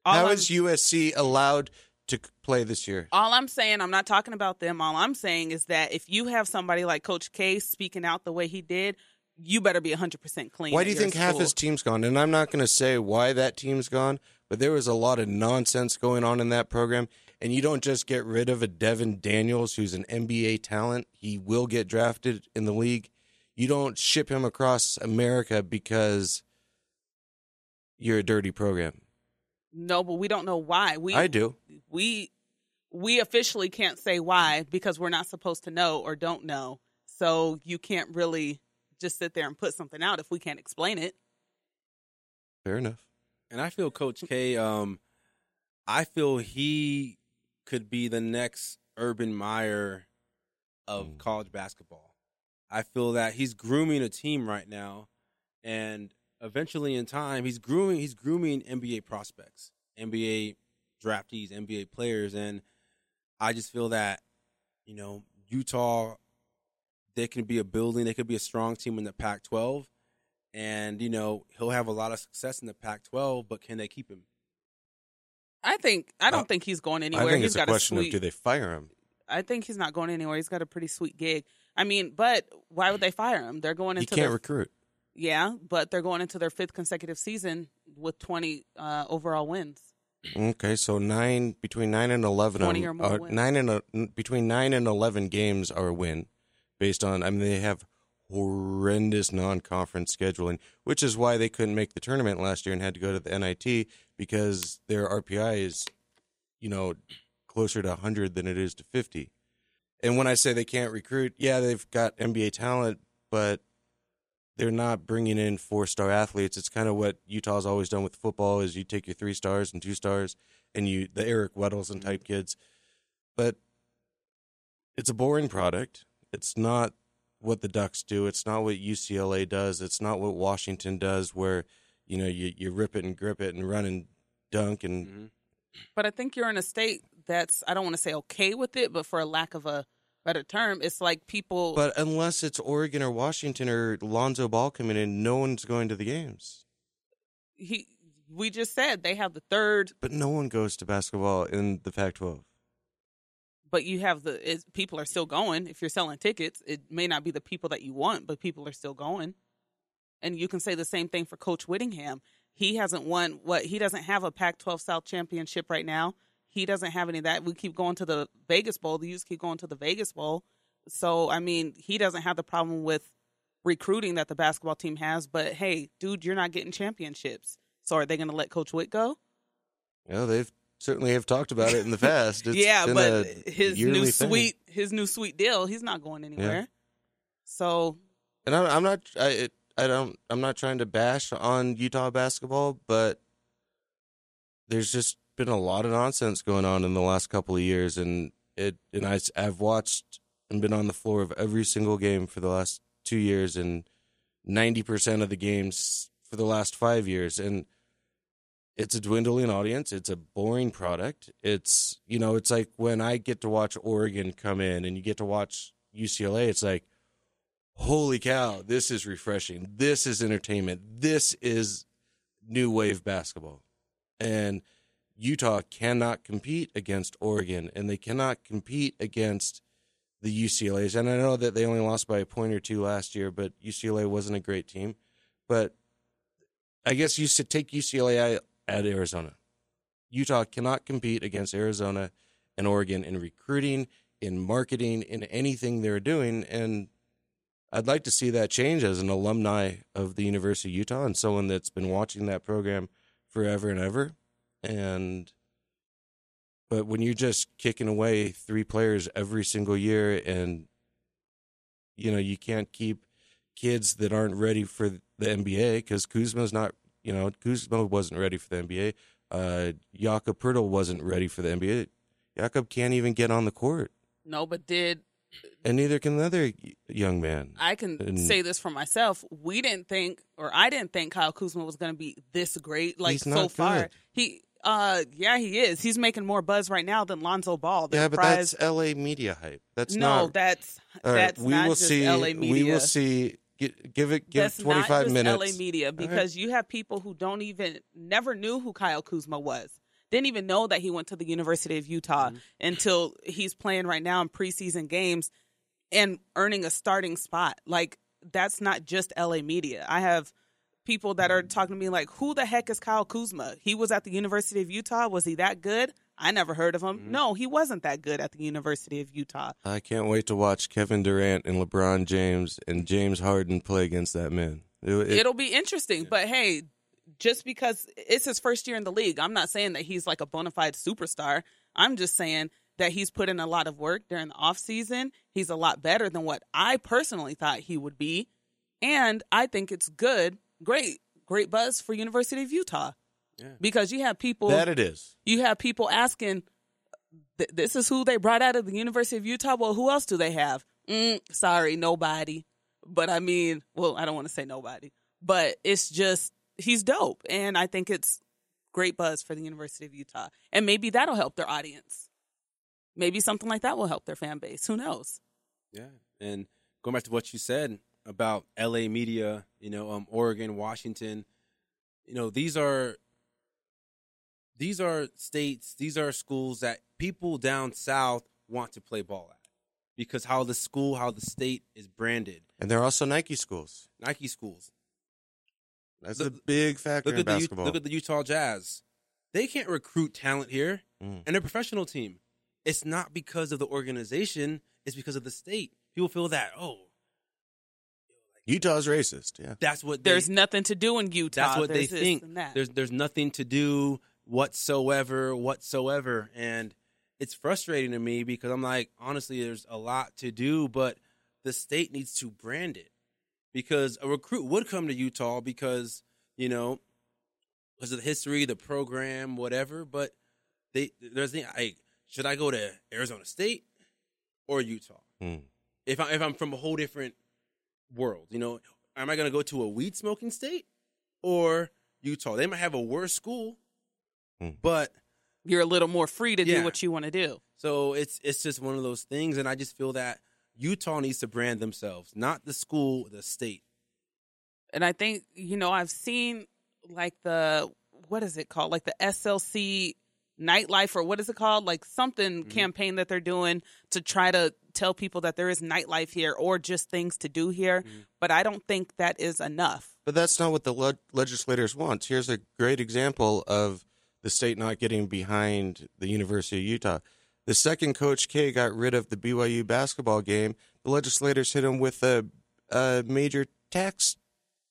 All How I'm- is USC allowed to play this year? All I'm saying, I'm not talking about them. All I'm saying is that if you have somebody like Coach K speaking out the way he did, you better be 100% clean. Why do you think half his team's gone? And I'm not going to say why that team's gone, but there was a lot of nonsense going on in that program. And you don't just get rid of a Devon Daniels, who's an NBA talent. He will get drafted in the league. You don't ship him across America because you're a dirty program. No, but we don't know why. We I do. We we officially can't say why because we're not supposed to know or don't know. So you can't really just sit there and put something out if we can't explain it. Fair enough. And I feel Coach K. Um, I feel he could be the next Urban Meyer of Mm. college basketball. I feel that he's grooming a team right now, and eventually, in time, he's grooming he's grooming NBA prospects, NBA draftees, NBA players, and I just feel that you know Utah, they can be a building, they could be a strong team in the Pac-12, and you know he'll have a lot of success in the Pac-12, but can they keep him? I think I don't Uh, think he's going anywhere. I think He's it's a got question a of do they fire him? I think he's not going anywhere. He's got a pretty sweet gig. I mean, but why would they fire him? They're going He into can't their, recruit. yeah, but they're going into their fifth consecutive season with twenty uh, overall wins. Okay, so nine between nine and eleven. 20 or more uh, wins. nine and uh, between nine and eleven games are a win, based on. I mean, they have horrendous non-conference scheduling, which is why they couldn't make the tournament last year and had to go to the NIT because their RPI is, you know, closer to hundred than it is to fifty. And when I say they can't recruit, yeah, they've got NBA talent, but they're not bringing in four star athletes. It's kind of what Utah's always done with football: is you take your three stars and two stars, and you the Eric Weddles and type kids. But it's a boring product. It's not what the Ducks do. It's not what UCLA does. It's not what Washington does, where you know you you rip it and grip it and run and dunk and Mm-hmm. But I think you're in a state that's I don't want to say okay with it, but for a lack of a better term, it's like people. But unless it's Oregon or Washington or Lonzo Ball coming in, no one's going to the games. he, we just said they have the third, But no one goes to basketball in the Pac-12. But you have the people are still going. If you're selling tickets, it may not be the people that you want, but people are still going. And you can say the same thing for Coach Whittingham. He hasn't won what he doesn't have a Pac-12 South championship right now. He doesn't have any of that. We keep going to the Vegas Bowl. The Utes keep going to the Vegas Bowl. So I mean, he doesn't have the problem with recruiting that the basketball team has. But hey, dude, you're not getting championships. So are they going to let Coach Witt go? Yeah, they've certainly have talked about it in the past. It's yeah, but his new thing. sweet his new sweet deal, he's not going anywhere. So And I'm, I'm not. I it, I don't. I'm not trying to bash on Utah basketball, but there's just been a lot of nonsense going on in the last couple of years, and it. And I, I've watched and been on the floor of every single game for the last two years, and ninety percent of the games for the last five years, and it's a dwindling audience. It's a boring product. It's you know, it's like when I get to watch Oregon come in, and you get to watch UCLA. It's like holy cow, this is refreshing. This is entertainment. This is new wave basketball. And Utah cannot compete against Oregon and they cannot compete against the UCLAs. And I know that they only lost by a point or two last year, but UCLA wasn't a great team. But I guess you should take UCLA at Arizona. Utah cannot compete against Arizona and Oregon in recruiting, in marketing, in anything they're doing. And I'd like to see that change as an alumni of the University of Utah and someone that's been watching that program forever and ever. And but when you're just kicking away three players every single year and you know, you can't keep kids that aren't ready for the NBA because Kuzma's not, you know, Kuzma wasn't ready for the NBA. Uh, Jakob Poeltl wasn't ready for the NBA. Jakob can't even get on the court, no, but did and neither can the other young man. I can And- say this for myself. We didn't think, or I didn't think Kyle Kuzma was going to be this great. Like He's so not far, good. he, uh, yeah, he is. He's making more buzz right now than Lonzo Ball. the yeah, but prize- that's LA media hype. That's no, not. that's right, that's we not will just see. LA media. We will see. Gi- Give it. Give that's it twenty not just minutes. LA media All right. because you have people who don't even never knew who Kyle Kuzma was. Didn't even know that he went to the University of Utah Mm-hmm. until he's playing right now in preseason games and earning a starting spot. Like that's not just LA media. I have people that are talking to me like, "Who the heck is Kyle Kuzma? He was at the University of Utah. Was he that good?" I never heard of him. Mm-hmm. No, he wasn't that good at the University of Utah. I can't wait to watch Kevin Durant and LeBron James and James Harden play against that man. It, it- It'll be interesting. But hey, just because it's his first year in the league, I'm not saying that he's like a bona fide superstar. I'm just saying that he's put in a lot of work during the offseason. He's a lot better than what I personally thought he would be. And I think it's good, great, great buzz for University of Utah. Yeah. Because you have people that it is. you have people asking, "This is who they brought out of the University of Utah." Well, who else do they have? Mm, sorry, nobody. But I mean, well, I don't want to say nobody, but it's just he's dope, and I think it's great buzz for the University of Utah, and maybe that'll help their audience. Maybe something like that will help their fan base. Who knows? Yeah, and going back to what you said about L.A. media, you know, um, Oregon, Washington, you know, these are these are states, these are schools that people down south want to play ball at because how the school, how the state is branded. And they're also Nike schools. Nike schools. That's Look- a big factor Look in at the basketball. look at the Utah Jazz. They can't recruit talent here, Mm. and they're a professional team. It's not because of the organization; it's because of the state. People feel that oh, Utah's racist. Yeah. that's what they, There's nothing to do in Utah. that's what they There's this think. There's there's nothing to do whatsoever, whatsoever, and it's frustrating to me because I'm like, honestly, there's a lot to do, but the state needs to brand it because a recruit would come to Utah because you know because of the history, the program, whatever. But they there's the like, should I go to Arizona State or Utah? Hmm. If I if I'm from a whole different world, you know, am I going to go to a weed smoking state or Utah? They might have a worse school, Hmm. but You're a little more free to Yeah. do what you want to do. so it's it's just one of those things, and I just feel that Utah needs to brand themselves, not the school, the state. and I think you know I've seen like the what is it called like the SLC nightlife or what is it called like something Mm-hmm. campaign that they're doing to try to tell people that there is nightlife here or just things to do here Mm-hmm. but I don't think that is enough But that's not what the le- legislators want. Here's a great example of the state not getting behind the University of Utah. The second Coach K got rid of the BYU basketball game, the legislators hit him with a, a major tax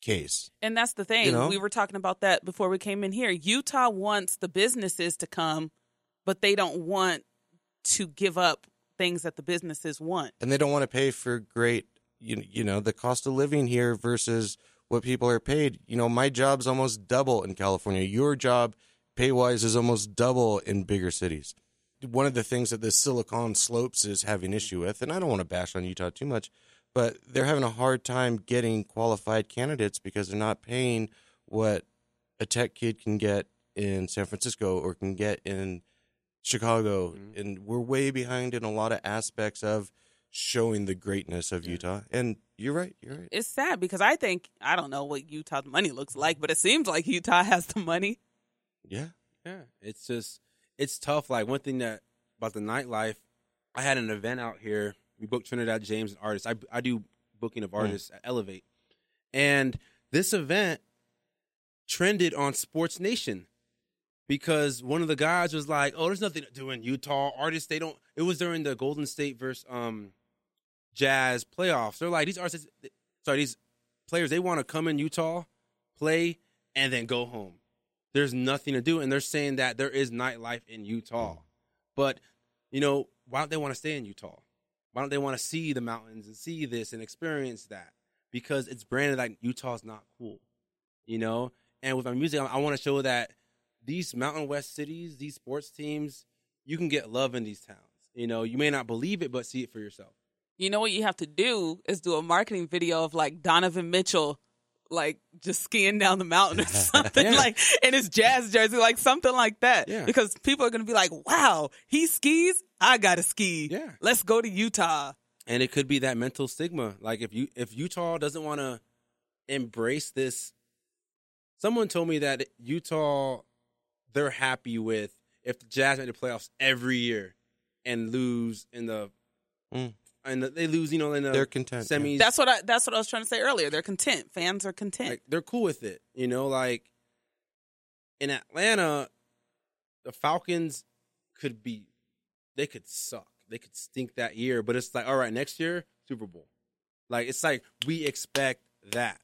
case. and that's the thing You know? we were talking about that before we came in here Utah wants the businesses to come but they don't want to give up things that the businesses want And they don't want to pay for great, you, you know, the cost of living here versus what people are paid. You know, my job's almost double in California. Your job, pay wise, is almost double in bigger cities. One of the things that the Silicon Slopes is having issue with, and I don't want to bash on Utah too much, but they're having a hard time getting qualified candidates because they're not paying what a tech kid can get in San Francisco or can get in Chicago. Mm-hmm. And we're way behind in a lot of aspects of showing the greatness of Utah. And you're right. You're right. it's sad because I think I don't know what Utah's money looks like, but it seems like Utah has the money. Yeah. Yeah, it's just it's tough. Like one thing that about the nightlife, I had an event out here. We booked Trinidad James and artists. I I do booking of artists at Elevate, and this event trended on Sports Nation because one of the guys was like, "Oh, there's nothing to do in Utah. Artists they don't." It was during the Golden State versus um Jazz playoffs. They're like these artists, sorry, these players they want to come in Utah, play, and then go home there's nothing to do and they're saying that there is nightlife in Utah. Mm. But, you know, why don't they want to stay in Utah? Why don't they want to see the mountains and see this and experience that? Because it's branded like Utah's not cool. You know? And with my music, I, I want to show that these Mountain West cities, these sports teams, you can get love in these towns. You know, you may not believe it, but see it for yourself. You know what you have to do is do a marketing video of like Donovan Mitchell, like just skiing down the mountain or something Yeah. like in his jazz jersey, like something like that. Yeah. Because people are going to be like, "Wow, he skis. I got to ski. Yeah. let's go to Utah." and it could be that mental stigma like if you if utah doesn't want to embrace this someone told me that utah they're happy with if the Jazz made the playoffs every year and lose in the Mm. And they lose, you know, in the They're content, yeah. That's what I that's what I was trying to say earlier. They're content. Fans are content. like they're cool with it. You know, like in Atlanta, the Falcons could be they could suck. They could stink that year, but it's like, all right, next year, Super Bowl. Like it's like we expect that.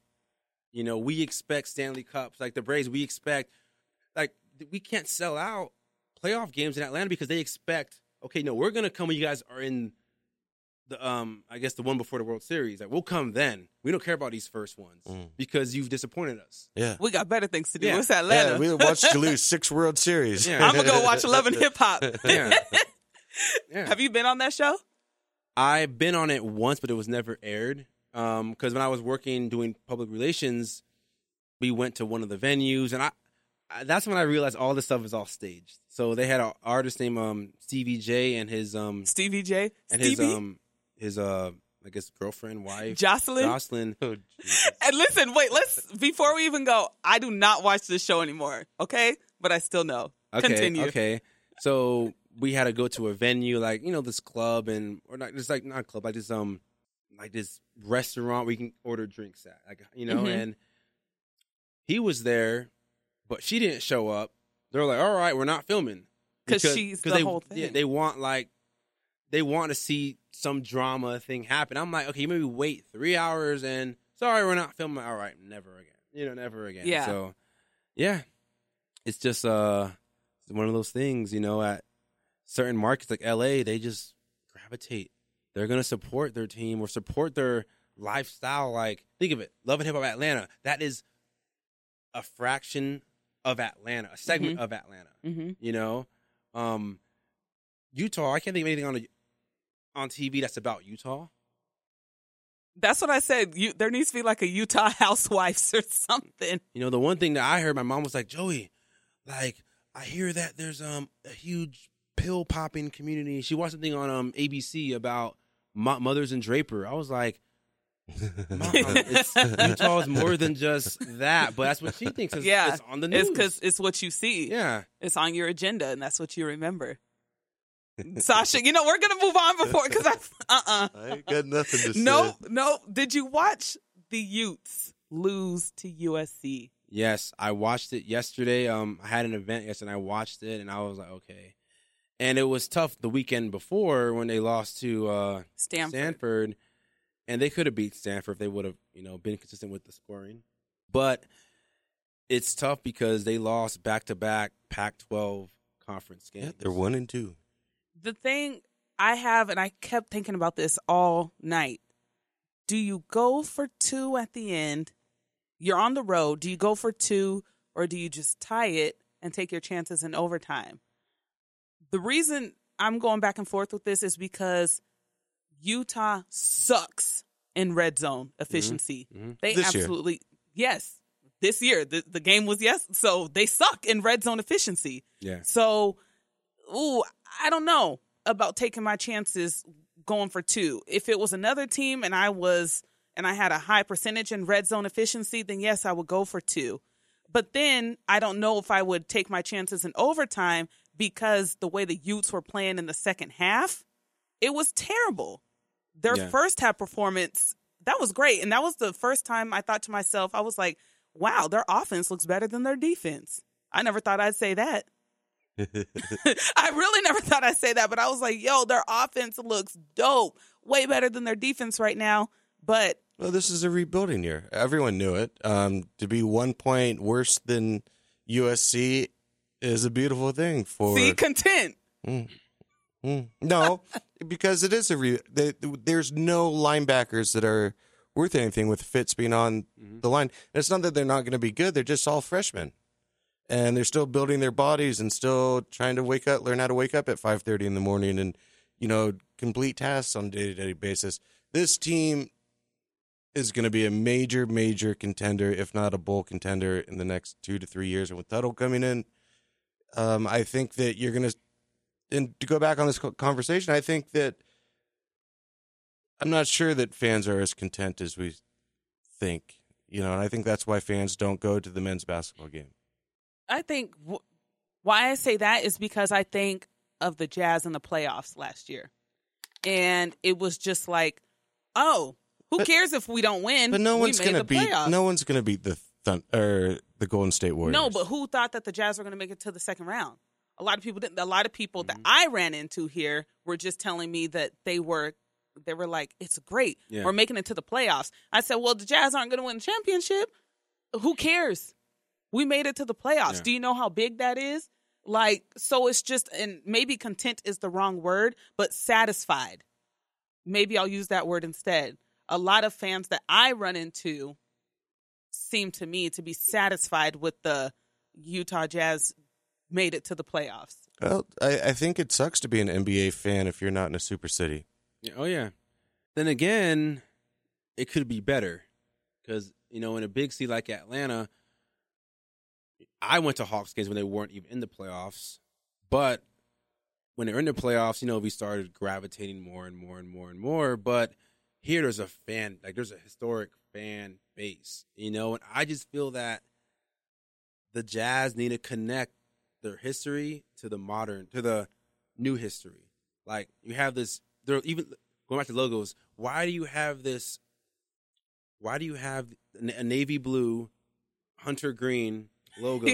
You know, we expect Stanley Cups. Like the Braves, we expect like we can't sell out playoff games in Atlanta because they expect, okay, no, we're gonna come when you guys are in the um I guess the one before the World Series. Like we'll come then. We don't care about these first ones Mm. because you've disappointed us. Yeah. we got better things to do. Yeah. It's Atlanta. Yeah, we watched you lose six World Series. Yeah. I'm gonna go watch Love and Hip Hop. Yeah. yeah. Have you been on that show? I've been on it once, but it was never aired. Um, because when I was working doing public relations, we went to one of the venues, and I, I that's when I realized all this stuff is all staged. So they had an artist named um Stevie J and his um Stevie J, and Stevie, his um his uh I guess girlfriend wife Joseline. Joseline. Oh, And listen, wait, let's before we even go. I do not watch this show anymore. Okay, but I still know. Okay, Continue. okay. So we had to go to a venue, like you know, this club and or not just like not a club, like this um, like this restaurant where you can order drinks at, like you know. Mhm. And he was there, but she didn't show up. They're like, "All right, we're not filming 'Cause Because- she's 'cause the they, whole Yeah, they want like they want to see some drama thing happen. I'm like, okay, maybe wait three hours and sorry, we're not filming. All right, never again. You know, never again. Yeah. So, yeah, it's just uh one of those things. You know, at certain markets like LA, they just gravitate. They're gonna support their team or support their lifestyle. Like, think of it, Love and Hip Hop Atlanta. That is a fraction of Atlanta, a segment of Atlanta hmm you know um utah i can't think of anything on a, on tv that's about utah That's what I said. You, there needs to be like a Utah Housewives or something. you know the one thing that i heard my mom was like joey like i hear that there's um a huge pill popping community she watched something on um abc about mo- mothers and draper i was like Mom, it's, utah is more than just that but that's what she thinks is, Yeah, it's on the news It's because it's what you see. yeah It's on your agenda, and that's what you remember. Sasha, you know we're gonna move on before because I uh uh I ain't got nothing to say. no no. Did you watch the Utes lose to USC? Yes, I watched it yesterday. Um, I had an event yesterday. and I watched it, and I was like, okay. And it was tough the weekend before when they lost to uh, Stanford. Stanford, and they could have beat Stanford if they would have, you know, been consistent with the scoring. But it's tough because they lost back to back Pac-12 conference games. Yeah, they're one and two. The thing I have, and I kept thinking about this all night. Do you go for two at the end? You're on the road. Do you go for two, or do you just tie it and take your chances in overtime? The reason I'm going back and forth with this is because Utah sucks in red zone efficiency. mhm. They This year. absolutely yes. This year, the, the game was yes, so they suck in red zone efficiency. Yeah. So, ooh, I don't know about taking my chances going for two. If it was another team and I was and I had a high percentage in red zone efficiency, then yes, I would go for two. But then I don't know if I would take my chances in overtime because the way the Utes were playing in the second half, it was terrible. Their Yeah. first half performance, that was great. And that was the first time I thought to myself, I was like, wow, their offense looks better than their defense. I never thought I'd say that. I really never thought I'd say that, but I was like, yo, their offense looks dope. Way better than their defense right now. But Well, this is a rebuilding year. Everyone knew it. Um, to be one point worse than USC is a beautiful thing for. see, content. Mm. No, because it is a re- they, there's no linebackers that are worth anything with Fitz being on the line. And it's not that they're not going to be good; they're just all freshmen, and they're still building their bodies and still trying to wake up, learn how to wake up at five thirty in the morning, and you know complete tasks on a day to day basis. This team is going to be a major, major contender, if not a bowl contender, in the next two to three years. And with Tuttle coming in, um, I think that you're going to and to go back on this conversation, I think that I'm not sure that fans are as content as we think. You know, and I think that's why fans don't go to the men's basketball game. I think w- Why I say that is because I think of the Jazz in the playoffs last year. And it was just like, oh, who But- cares if we don't win? But no one's gonna beat. playoffs. No one's gonna beat the Thun- or the Golden State Warriors. No, but who thought that the Jazz were going to make it to the second round? A lot of people didn't. A lot of people Mm-hmm. that I ran into here were just telling me that they were, they were like, "It's great, Yeah. we're making it to the playoffs." I said, "Well, the Jazz aren't going to win the championship. Who cares? We made it to the playoffs. Yeah. Do you know how big that is? Like, so it's just, and maybe content is the wrong word, but satisfied. Maybe I'll use that word instead. A lot of fans that I run into seem to me to be satisfied with the Utah Jazz made it to the playoffs. Well, I, I think it sucks to be an NBA fan if you're not in a super city. Yeah, oh yeah. Then again, it could be better because you know in a big city like Atlanta, I went to Hawks games when they weren't even in the playoffs, but when they're in the playoffs, you know we started gravitating more and more and more and more. But here, there's a fan like there's a historic fan base, you know, and I just feel that the Jazz need to connect their history to the modern to the new history. Like you have this, there even going back to logos. Why do you have this? Why do you have a navy blue, hunter green logo?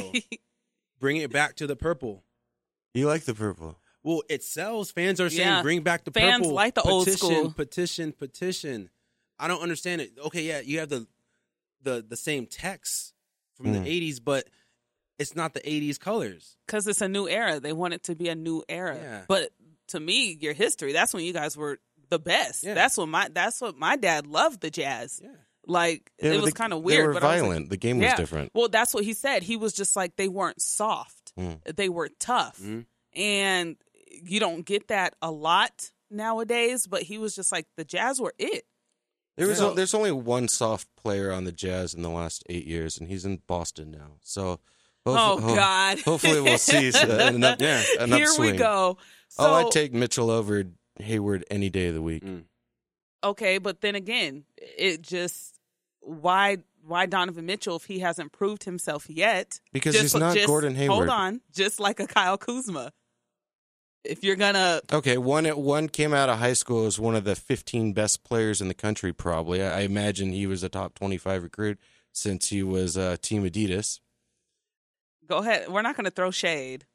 Bring it back to the purple. You like the purple? Well, it sells. Fans are saying Yeah. bring back the Fans purple. like the old petition, school. Petition, petition. I don't understand it. Okay, yeah, you have the the the same text from Mm. the '80s, but it's not the '80s colors. Because it's a new era. They want it to be a new era. Yeah. But to me, your history, that's when you guys were the best. Yeah. That's what my that's what my dad loved the Jazz. Yeah. Like Yeah, it was kind of weird. They weird. were but I was like- violent. the game was Yeah. different. Well, that's what he said. He was just like they weren't soft. Mm. They were tough. Mhm. And you don't get that a lot nowadays, but he was just like the Jazz were it. There was So- o- there's only one soft player on the Jazz in the last eight years, and he's in Boston now. So, Oh, ho- God. hopefully we'll see s- an, up, Yeah. an Here upswing. we go. So oh, I'd take Mitchell over Hayward any day of the week. Mm. Okay, but then again, it just why why Donovan Mitchell if he hasn't proved himself yet? Because Just- he's not just- Gordon Hayward. Hold on, just like a Kyle Kuzma. If you're gonna Okay, one one came out of high school as one of the 15 best players in the country. Probably, I, I imagine he was a top 25 recruit since he was uh, Team Adidas. go ahead, we're not gonna throw shade.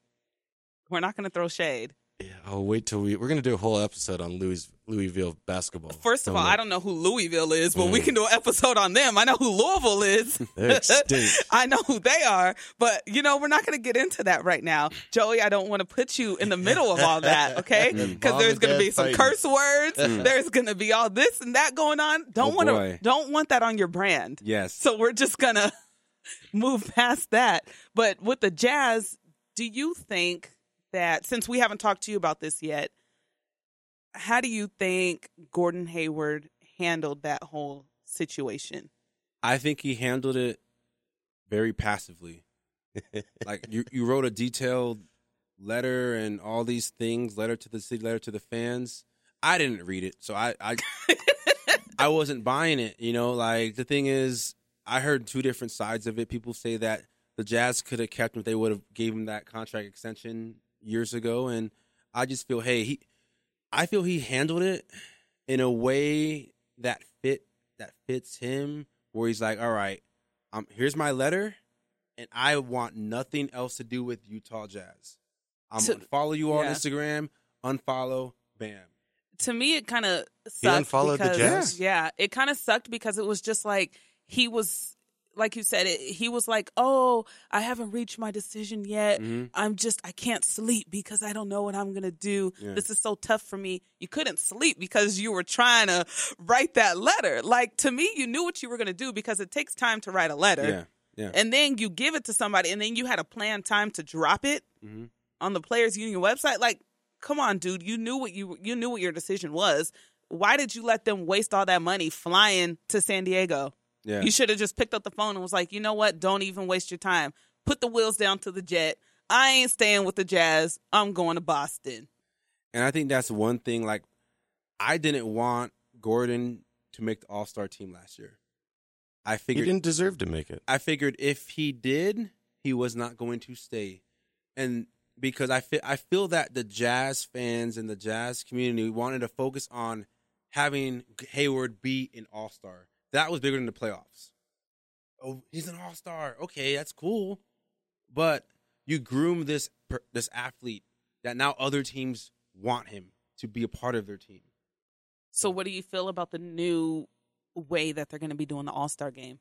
We're not gonna throw shade. Yeah, I'll wait till we we're gonna do a whole episode on Louis Louisville basketball. First of all, I don't know who Louisville is, but we Mm. can do an episode on them. I know who Louisville is. I know who they are, but you know, we're not going to get into that right now. Joey, I don't want to put you in the middle of all that, okay? Because there's going to be some fighting. curse words. There's going to be all this and that going on. Don't Oh, want to don't want that on your brand. Yes. So we're just going to move past that. But with the Jazz, do you think that since we haven't talked to you about this yet, how do you think Gordon Hayward handled that whole situation? I think he handled it very passively. like you, you wrote a detailed letter and all these things, letter to the city, letter to the fans. I didn't read it, so I, I, I wasn't buying it. You know, like the thing is, I heard two different sides of it. People say that the Jazz could have kept him if they would have gave him that contract extension years ago, and I just feel, hey, he, I feel he handled it in a way that fit that fits him where he's like, all right, um, here's my letter, and I want nothing else to do with Utah Jazz. I'm So- gonna follow you on yeah. Instagram, unfollow, bam. to me it kind of He sucked unfollowed the because Jazz? yeah it kind of sucked because it was just like he was like you said it, he was like oh i haven't reached my decision yet. Mhm. i'm just i can't sleep because i don't know what i'm gonna do. Yeah. this is so tough for me. You couldn't sleep because you were trying to write that letter. Like to me you knew what you were gonna do because it takes time to write a letter. Yeah, yeah. and then you give it to somebody and then you had a planned time to drop it Mhm. on the players union website? Like come on dude. You knew what you you knew what your decision was. Why did you let them waste all that money flying to san diego Yeah. you should have just picked up the phone and was like you know what don't even waste your time put the wheels down to the jet i ain't staying with the jazz i'm going to boston And I think that's one thing. Like, I didn't want Gordon to make the All Star team last year. I figured He didn't deserve to make it. I figured if he did, he was not going to stay. and because I feel I feel that the Jazz fans and the Jazz community wanted to focus on having Hayward be an All Star. That was bigger than the playoffs. Oh, he's an All Star. Okay, that's cool, but you groom this this athlete that now other teams want him to be a part of their team. So, what do you feel about the new way that they're going to be doing the All Star game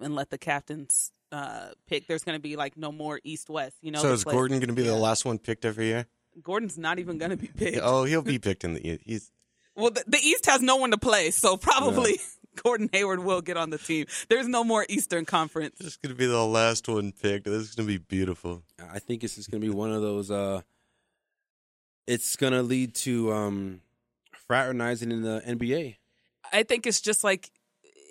and let the captains uh, pick? There's going to be like no more East West. You know, so is play- Gordon going to be the last one picked every year? Gordon's not even going to be picked. Oh, he'll be picked in the he's Well, the, the East has no one to play, so probably Gordon Hayward will get on the team. There's no more Eastern Conference. This is going to be the last one picked. This is going to be beautiful. I think this is going to be one of those. Uh, it's going to lead to um, fraternizing in the NBA. I think it's just like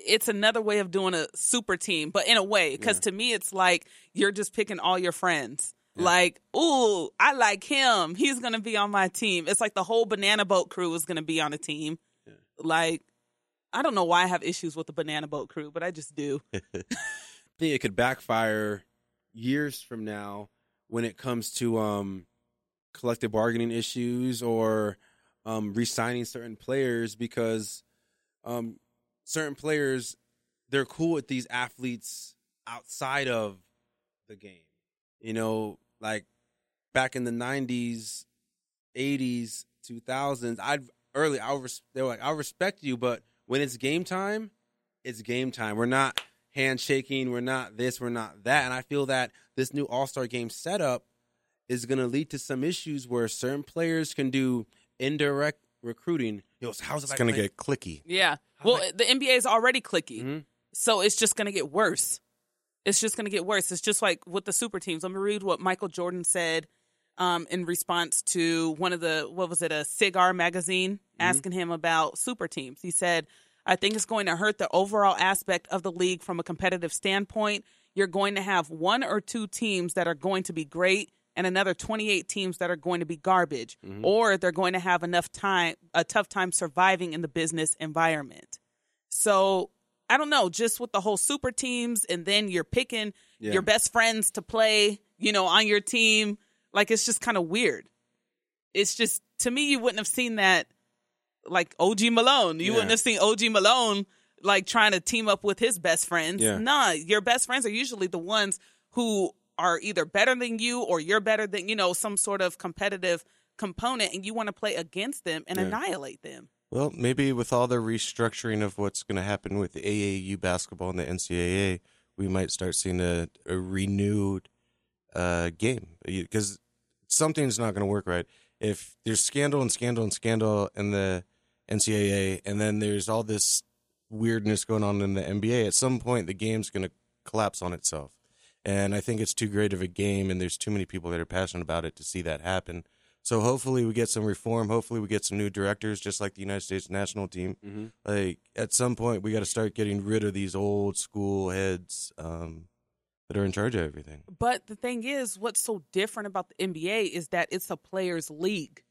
it's another way of doing a super team, but in a way, because to me, it's like you're just picking all your friends. Like, ooh, I like him. He's gonna be on my team. It's like the whole banana boat crew is gonna be on a team. Like, I don't know why I have issues with the banana boat crew, but I just do. I think it could backfire years from now when it comes to um, collective bargaining issues or um, re-signing certain players because um, certain players they're cool with these athletes outside of the game. You know, like back in the '90s, '80s, 2000s. I'd early. I res- they were like, "I respect you," but when it's game time, it's game time. We're not handshaking. We're not this. We're not that. And I feel that this new All Star game setup is going to lead to some issues where certain players can do indirect recruiting. Yo, so how's it like going to get clicky. Yeah. Well, the NBA is already clicky. Mhm. So it's just going to get worse. It's just going to get worse. It's just like with the super teams. Let me read what Michael Jordan said um, in response to one of the, what was it, a Cigar magazine asking him about super teams. He said, I think it's going to hurt the overall aspect of the league from a competitive standpoint. You're going to have one or two teams that are going to be great and another 28 teams that are going to be garbage or they're going to have enough time a tough time surviving in the business environment. So I don't know, just with the whole super teams, and then you're picking Yeah. your best friends to play, you know, on your team. Like it's just kind of weird. It's just to me, you wouldn't have seen that, like OG Malone. You Yeah. wouldn't have seen OG Malone like trying to team up with his best friends. Yeah. Nah, your best friends are usually the ones who are either better than you or you're better than you know some sort of competitive component, and you want to play against them and Yeah. annihilate them. Well, maybe with all the restructuring of what's going to happen with AAU basketball and the NCAA, we might start seeing a, a renewed uh, game because something's not going to work right. If there's scandal and scandal and scandal in the NCAA, and then there's all this weirdness going on in the NBA, at some point the game's going to collapse on itself. And I think it's too great of a game, and there's too many people that are passionate about it to see that happen. So hopefully we get some reform. Hopefully we get some new directors, just like the United States national team. Mhm. Like at some point, we got to start getting rid of these old school heads um, that are in charge of everything. But the thing is, what's so different about the NBA is that it's a players' league.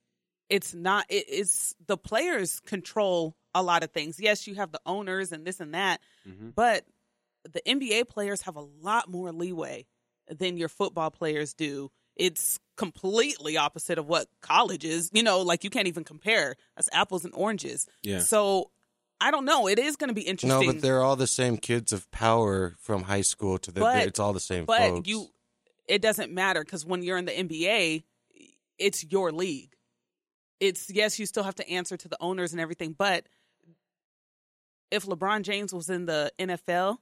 It's not. It, it's the players control a lot of things. Yes, you have the owners and this and that, Mhm. but the NBA players have a lot more leeway than your football players do. It's completely opposite of what college is. You know, like you can't even compare. That's apples and oranges. Yeah. So I don't know. It is going to be interesting. No, but they're all the same kids of power from high school to the. But- it's all the same. but folks. you it doesn't matter because when you're in the nba it's your league it's yes you still have to answer to the owners and everything but if lebron james was in the nfl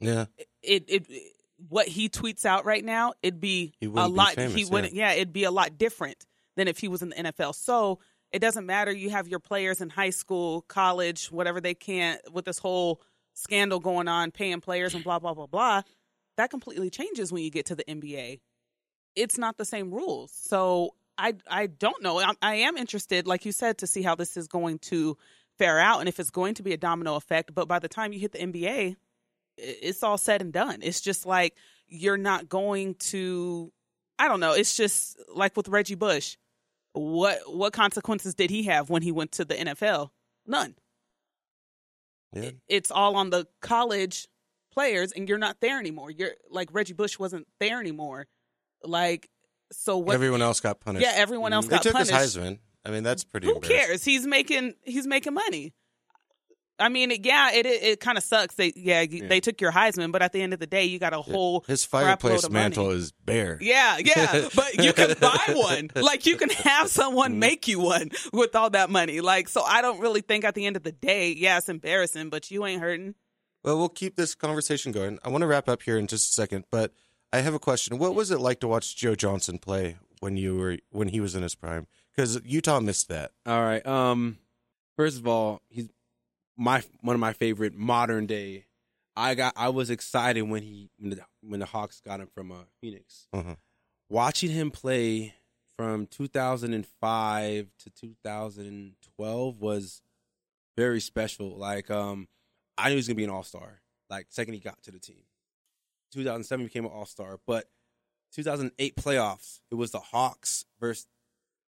yeah, it it what he tweets out right now it'd be a be lot famous, he wouldn't yeah. it'd be a lot different than if he was in the nfl so it doesn't matter. You have your players in high school college whatever they can't with this whole scandal going on paying players and blah blah blah blah that completely changes when you get to the nba it's not the same rules. So i i don't know. I, I am interested like you said to see how this is going to fare out and if it's going to be a domino effect. But by the time you hit the nba it's all said and done. It's just like you're not going to I don't know, it's just like with Reggie Bush. What what consequences did he have when he went to the NFL? None. yeah. It's all on the college players and you're not there anymore. You're like Reggie Bush wasn't there anymore Like, so what? Everyone else got punished. yeah, everyone else mm-hmm. they got took punished. his Heisman. I mean, that's pretty. Who cares? He's making he's making money. I mean, yeah, it it, it kind of sucks. They yeah, you- they took your Heisman, but at the end of the day, you got a whole His crap load fireplace of money. mantle is bare. Yeah, yeah, but you can buy one. Like you can have someone make you one with all that money. Like so, I don't really think at the end of the day, yeah, it's embarrassing, but you ain't hurting. Well, we'll keep this conversation going. I want to wrap up here in just a second, but I have a question. What was it like to watch Joe Johnson play when you were when he was in his prime? Because Utah missed that. All right. Um, first of all, he's my one of my favorite modern day. I got I was excited when he when the, when the Hawks got him from uh, Phoenix. Uh-huh. Watching him play from 2005 to 2012 was very special. Like um, I knew he was gonna be an All Star. Like second he got to the team. 2007 he became an All Star, but 2008 playoffs it was the Hawks versus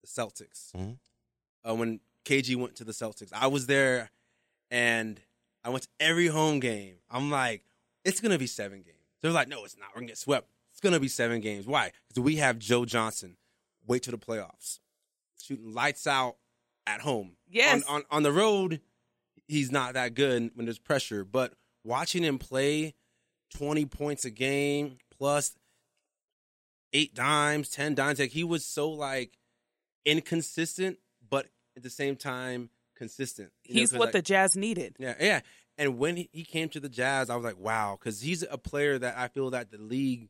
the Celtics. Mhm. Uh, when KG went to the Celtics, I was there, and I went to every home game. I'm like, it's gonna be seven games. They're like, no, it's not. We're gonna get swept. It's gonna be seven games. Why? Because we have Joe Johnson. Wait till the playoffs, shooting lights out at home. Yes. On on, on the road, he's not that good when there's pressure. But watching him play, twenty points a game plus eight dimes, ten dimes, like he was so like inconsistent, but at the same time consistent. You know, what like- the Jazz needed. yeah, yeah. And when he- he came to the Jazz, I was like, wow, because he's a player that I feel that the league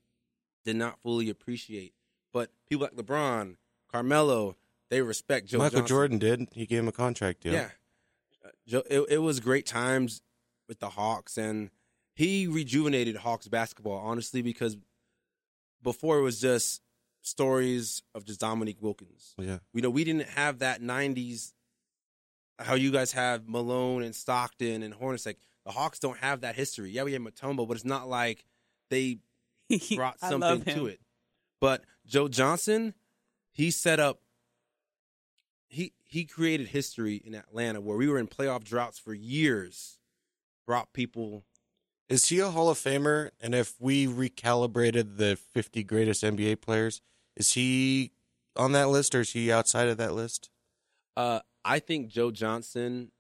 did not fully appreciate. But people like LeBron, Carmelo, they respect Joe. Michael Johnson. Jordan did. He gave him a contract deal. Yeah, Uh, Joe. It, it was great times with the Hawks, and he rejuvenated Hawks basketball. Honestly, because before it was just stories of just Dominique Wilkins. Yeah. You know, we didn't have that '90s. How you guys have Malone and Stockton and Hornacek. Like the Hawks don't have that history. Yeah, we have Mutombo, but it's not like they brought something to it. But Joe Johnson, he set up. He he created history in Atlanta where we were in playoff droughts for years. Brought people. Is he a Hall of Famer? And if we recalibrated the 50 greatest NBA players, is he on that list or is he outside of that list? Uh, I think Joe Johnson.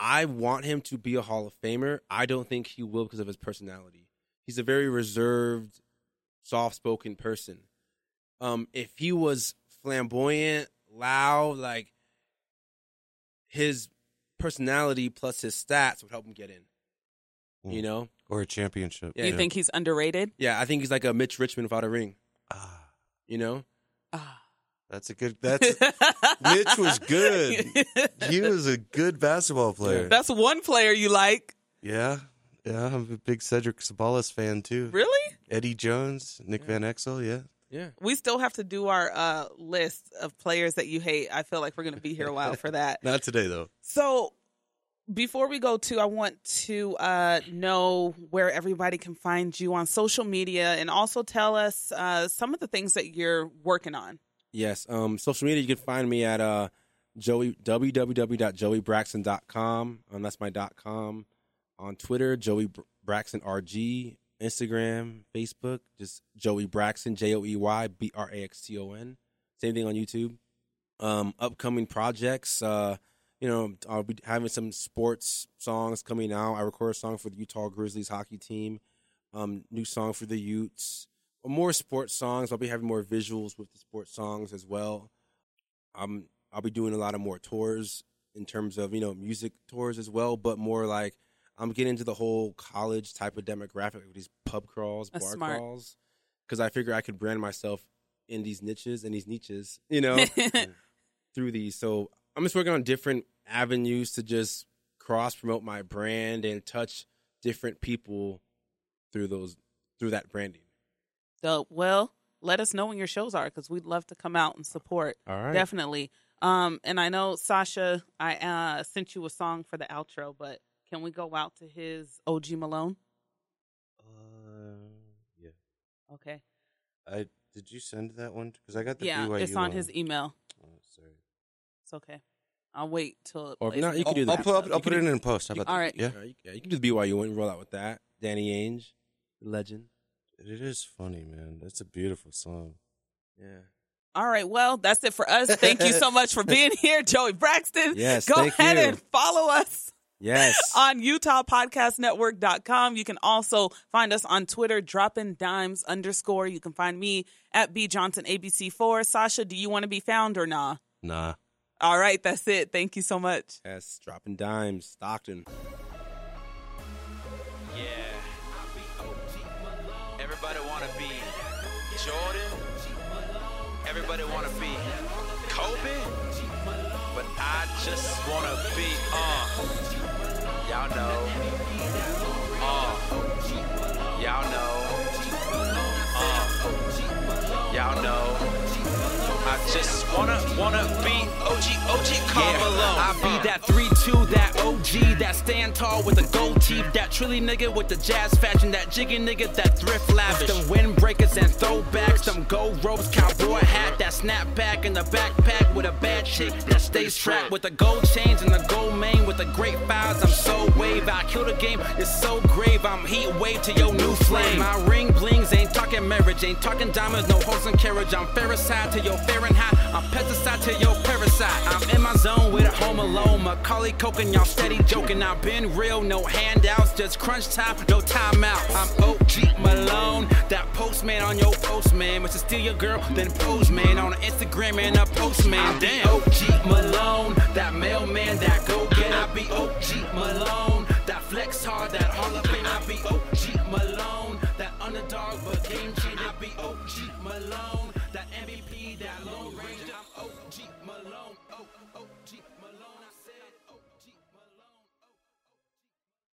I want him to be a Hall of Famer. I don't think he will because of his personality. He's a very reserved, soft-spoken person. Um, if he was flamboyant, loud, like his personality plus his stats would help him get in. You Mm. know? Or a championship? Yeah. You think he's underrated? Yeah, I think he's like a Mitch Richmond without a ring. Ah, You know? Ah. That's a good. That's Mitch was good. he was a good basketball player. That's one player you like. Yeah, yeah. I'm a big Cedric Ceballos fan too. Really? Eddie Jones, Nick Van Exel. Yeah. Yeah. We still have to do our uh, list of players that you hate. I feel like we're going to be here a while for that. Not today though. So, before we go to, I want to uh, know where everybody can find you on social media, and also tell us uh, some of the things that you're working on. Yes. Um, social media, you can find me at uh, Joey www.joeybraxton.com. Um, that's my dot com. On Twitter, Joey Braxton RG. Instagram, Facebook, just Joey Braxton, J O E Y B R A X T O N. Same thing on YouTube. Um, upcoming projects, uh, you know, I'll be having some sports songs coming out. I record a song for the Utah Grizzlies hockey team. Um, new song for the Utes more sports songs. I'll be having more visuals with the sports songs as well. I'm I'll be doing a lot of more tours in terms of you know music tours as well, but more like I'm getting into the whole college type of demographic with these pub crawls, That's bar smart. crawls, because I figure I could brand myself in these niches and these niches, you know, through these. So I'm just working on different avenues to just cross promote my brand and touch different people through those through that branding. So, well, let us know when your shows are because we'd love to come out and support. All right. Definitely. Um, and I know Sasha, I uh, sent you a song for the outro, but can we go out to his OG Malone? Uh, yeah. Okay. I did you send that one? Because I got the yeah, BYU it's on one. his email. Oh, sorry. It's okay. I'll wait till it Or if not, you can I'll, do I'll that. put, I'll, I'll put it do- in post. How about All that? right. Yeah. Yeah, you, yeah, you can do the BYU one. Roll out with that. Danny Ainge, legend. It is funny, man. That's a beautiful song. Yeah. All right, well, that's it for us. Thank you so much for being here, Joey Braxton. Yes, Go ahead you. and follow us Yes. on UtahPodcastNetwork.com. You can also find us on Twitter, dropping dimes underscore. You can find me at B Johnson ABC4. Sasha, do you want to be found or nah? Nah. All right, that's it. Thank you so much. yes. Dropping dimes. Stockton. Jordan. Everybody wanna be Kobe. But I just wanna be uh y'all know. Just wanna wanna be OG OG Malone. I be that 3-2, that OG, that stand tall with a gold teeth, that trilly nigga with the jazz fashion, that jiggy nigga, that thrift lavish. Them windbreakers and throwbacks, them gold ropes, cowboy hat, that snapback in the backpack with a bad chick that stays trapped with the gold chains and the gold mane with the great files. I'm so wave, I kill the game, it's so grave. I'm heat wave to your new flame. My ring blings, ain't talking marriage, ain't talking diamonds, no horse and carriage. I'm Fahrenheit to your Fahrenheit, I'm pesticide to your parasite. I'm in my zone with a home alone, Macaulay Culkin, y'all steady joking. I've been real, no handouts, just crunch time, no timeout. I'm OG Malone, that postman on your postman. Must steal your girl, then pose man on Instagram and a postman. Damn, OG Malone, that mailman, that go get. I be OG Malone, that flex hard, that Hall of Fame. I be OG Malone,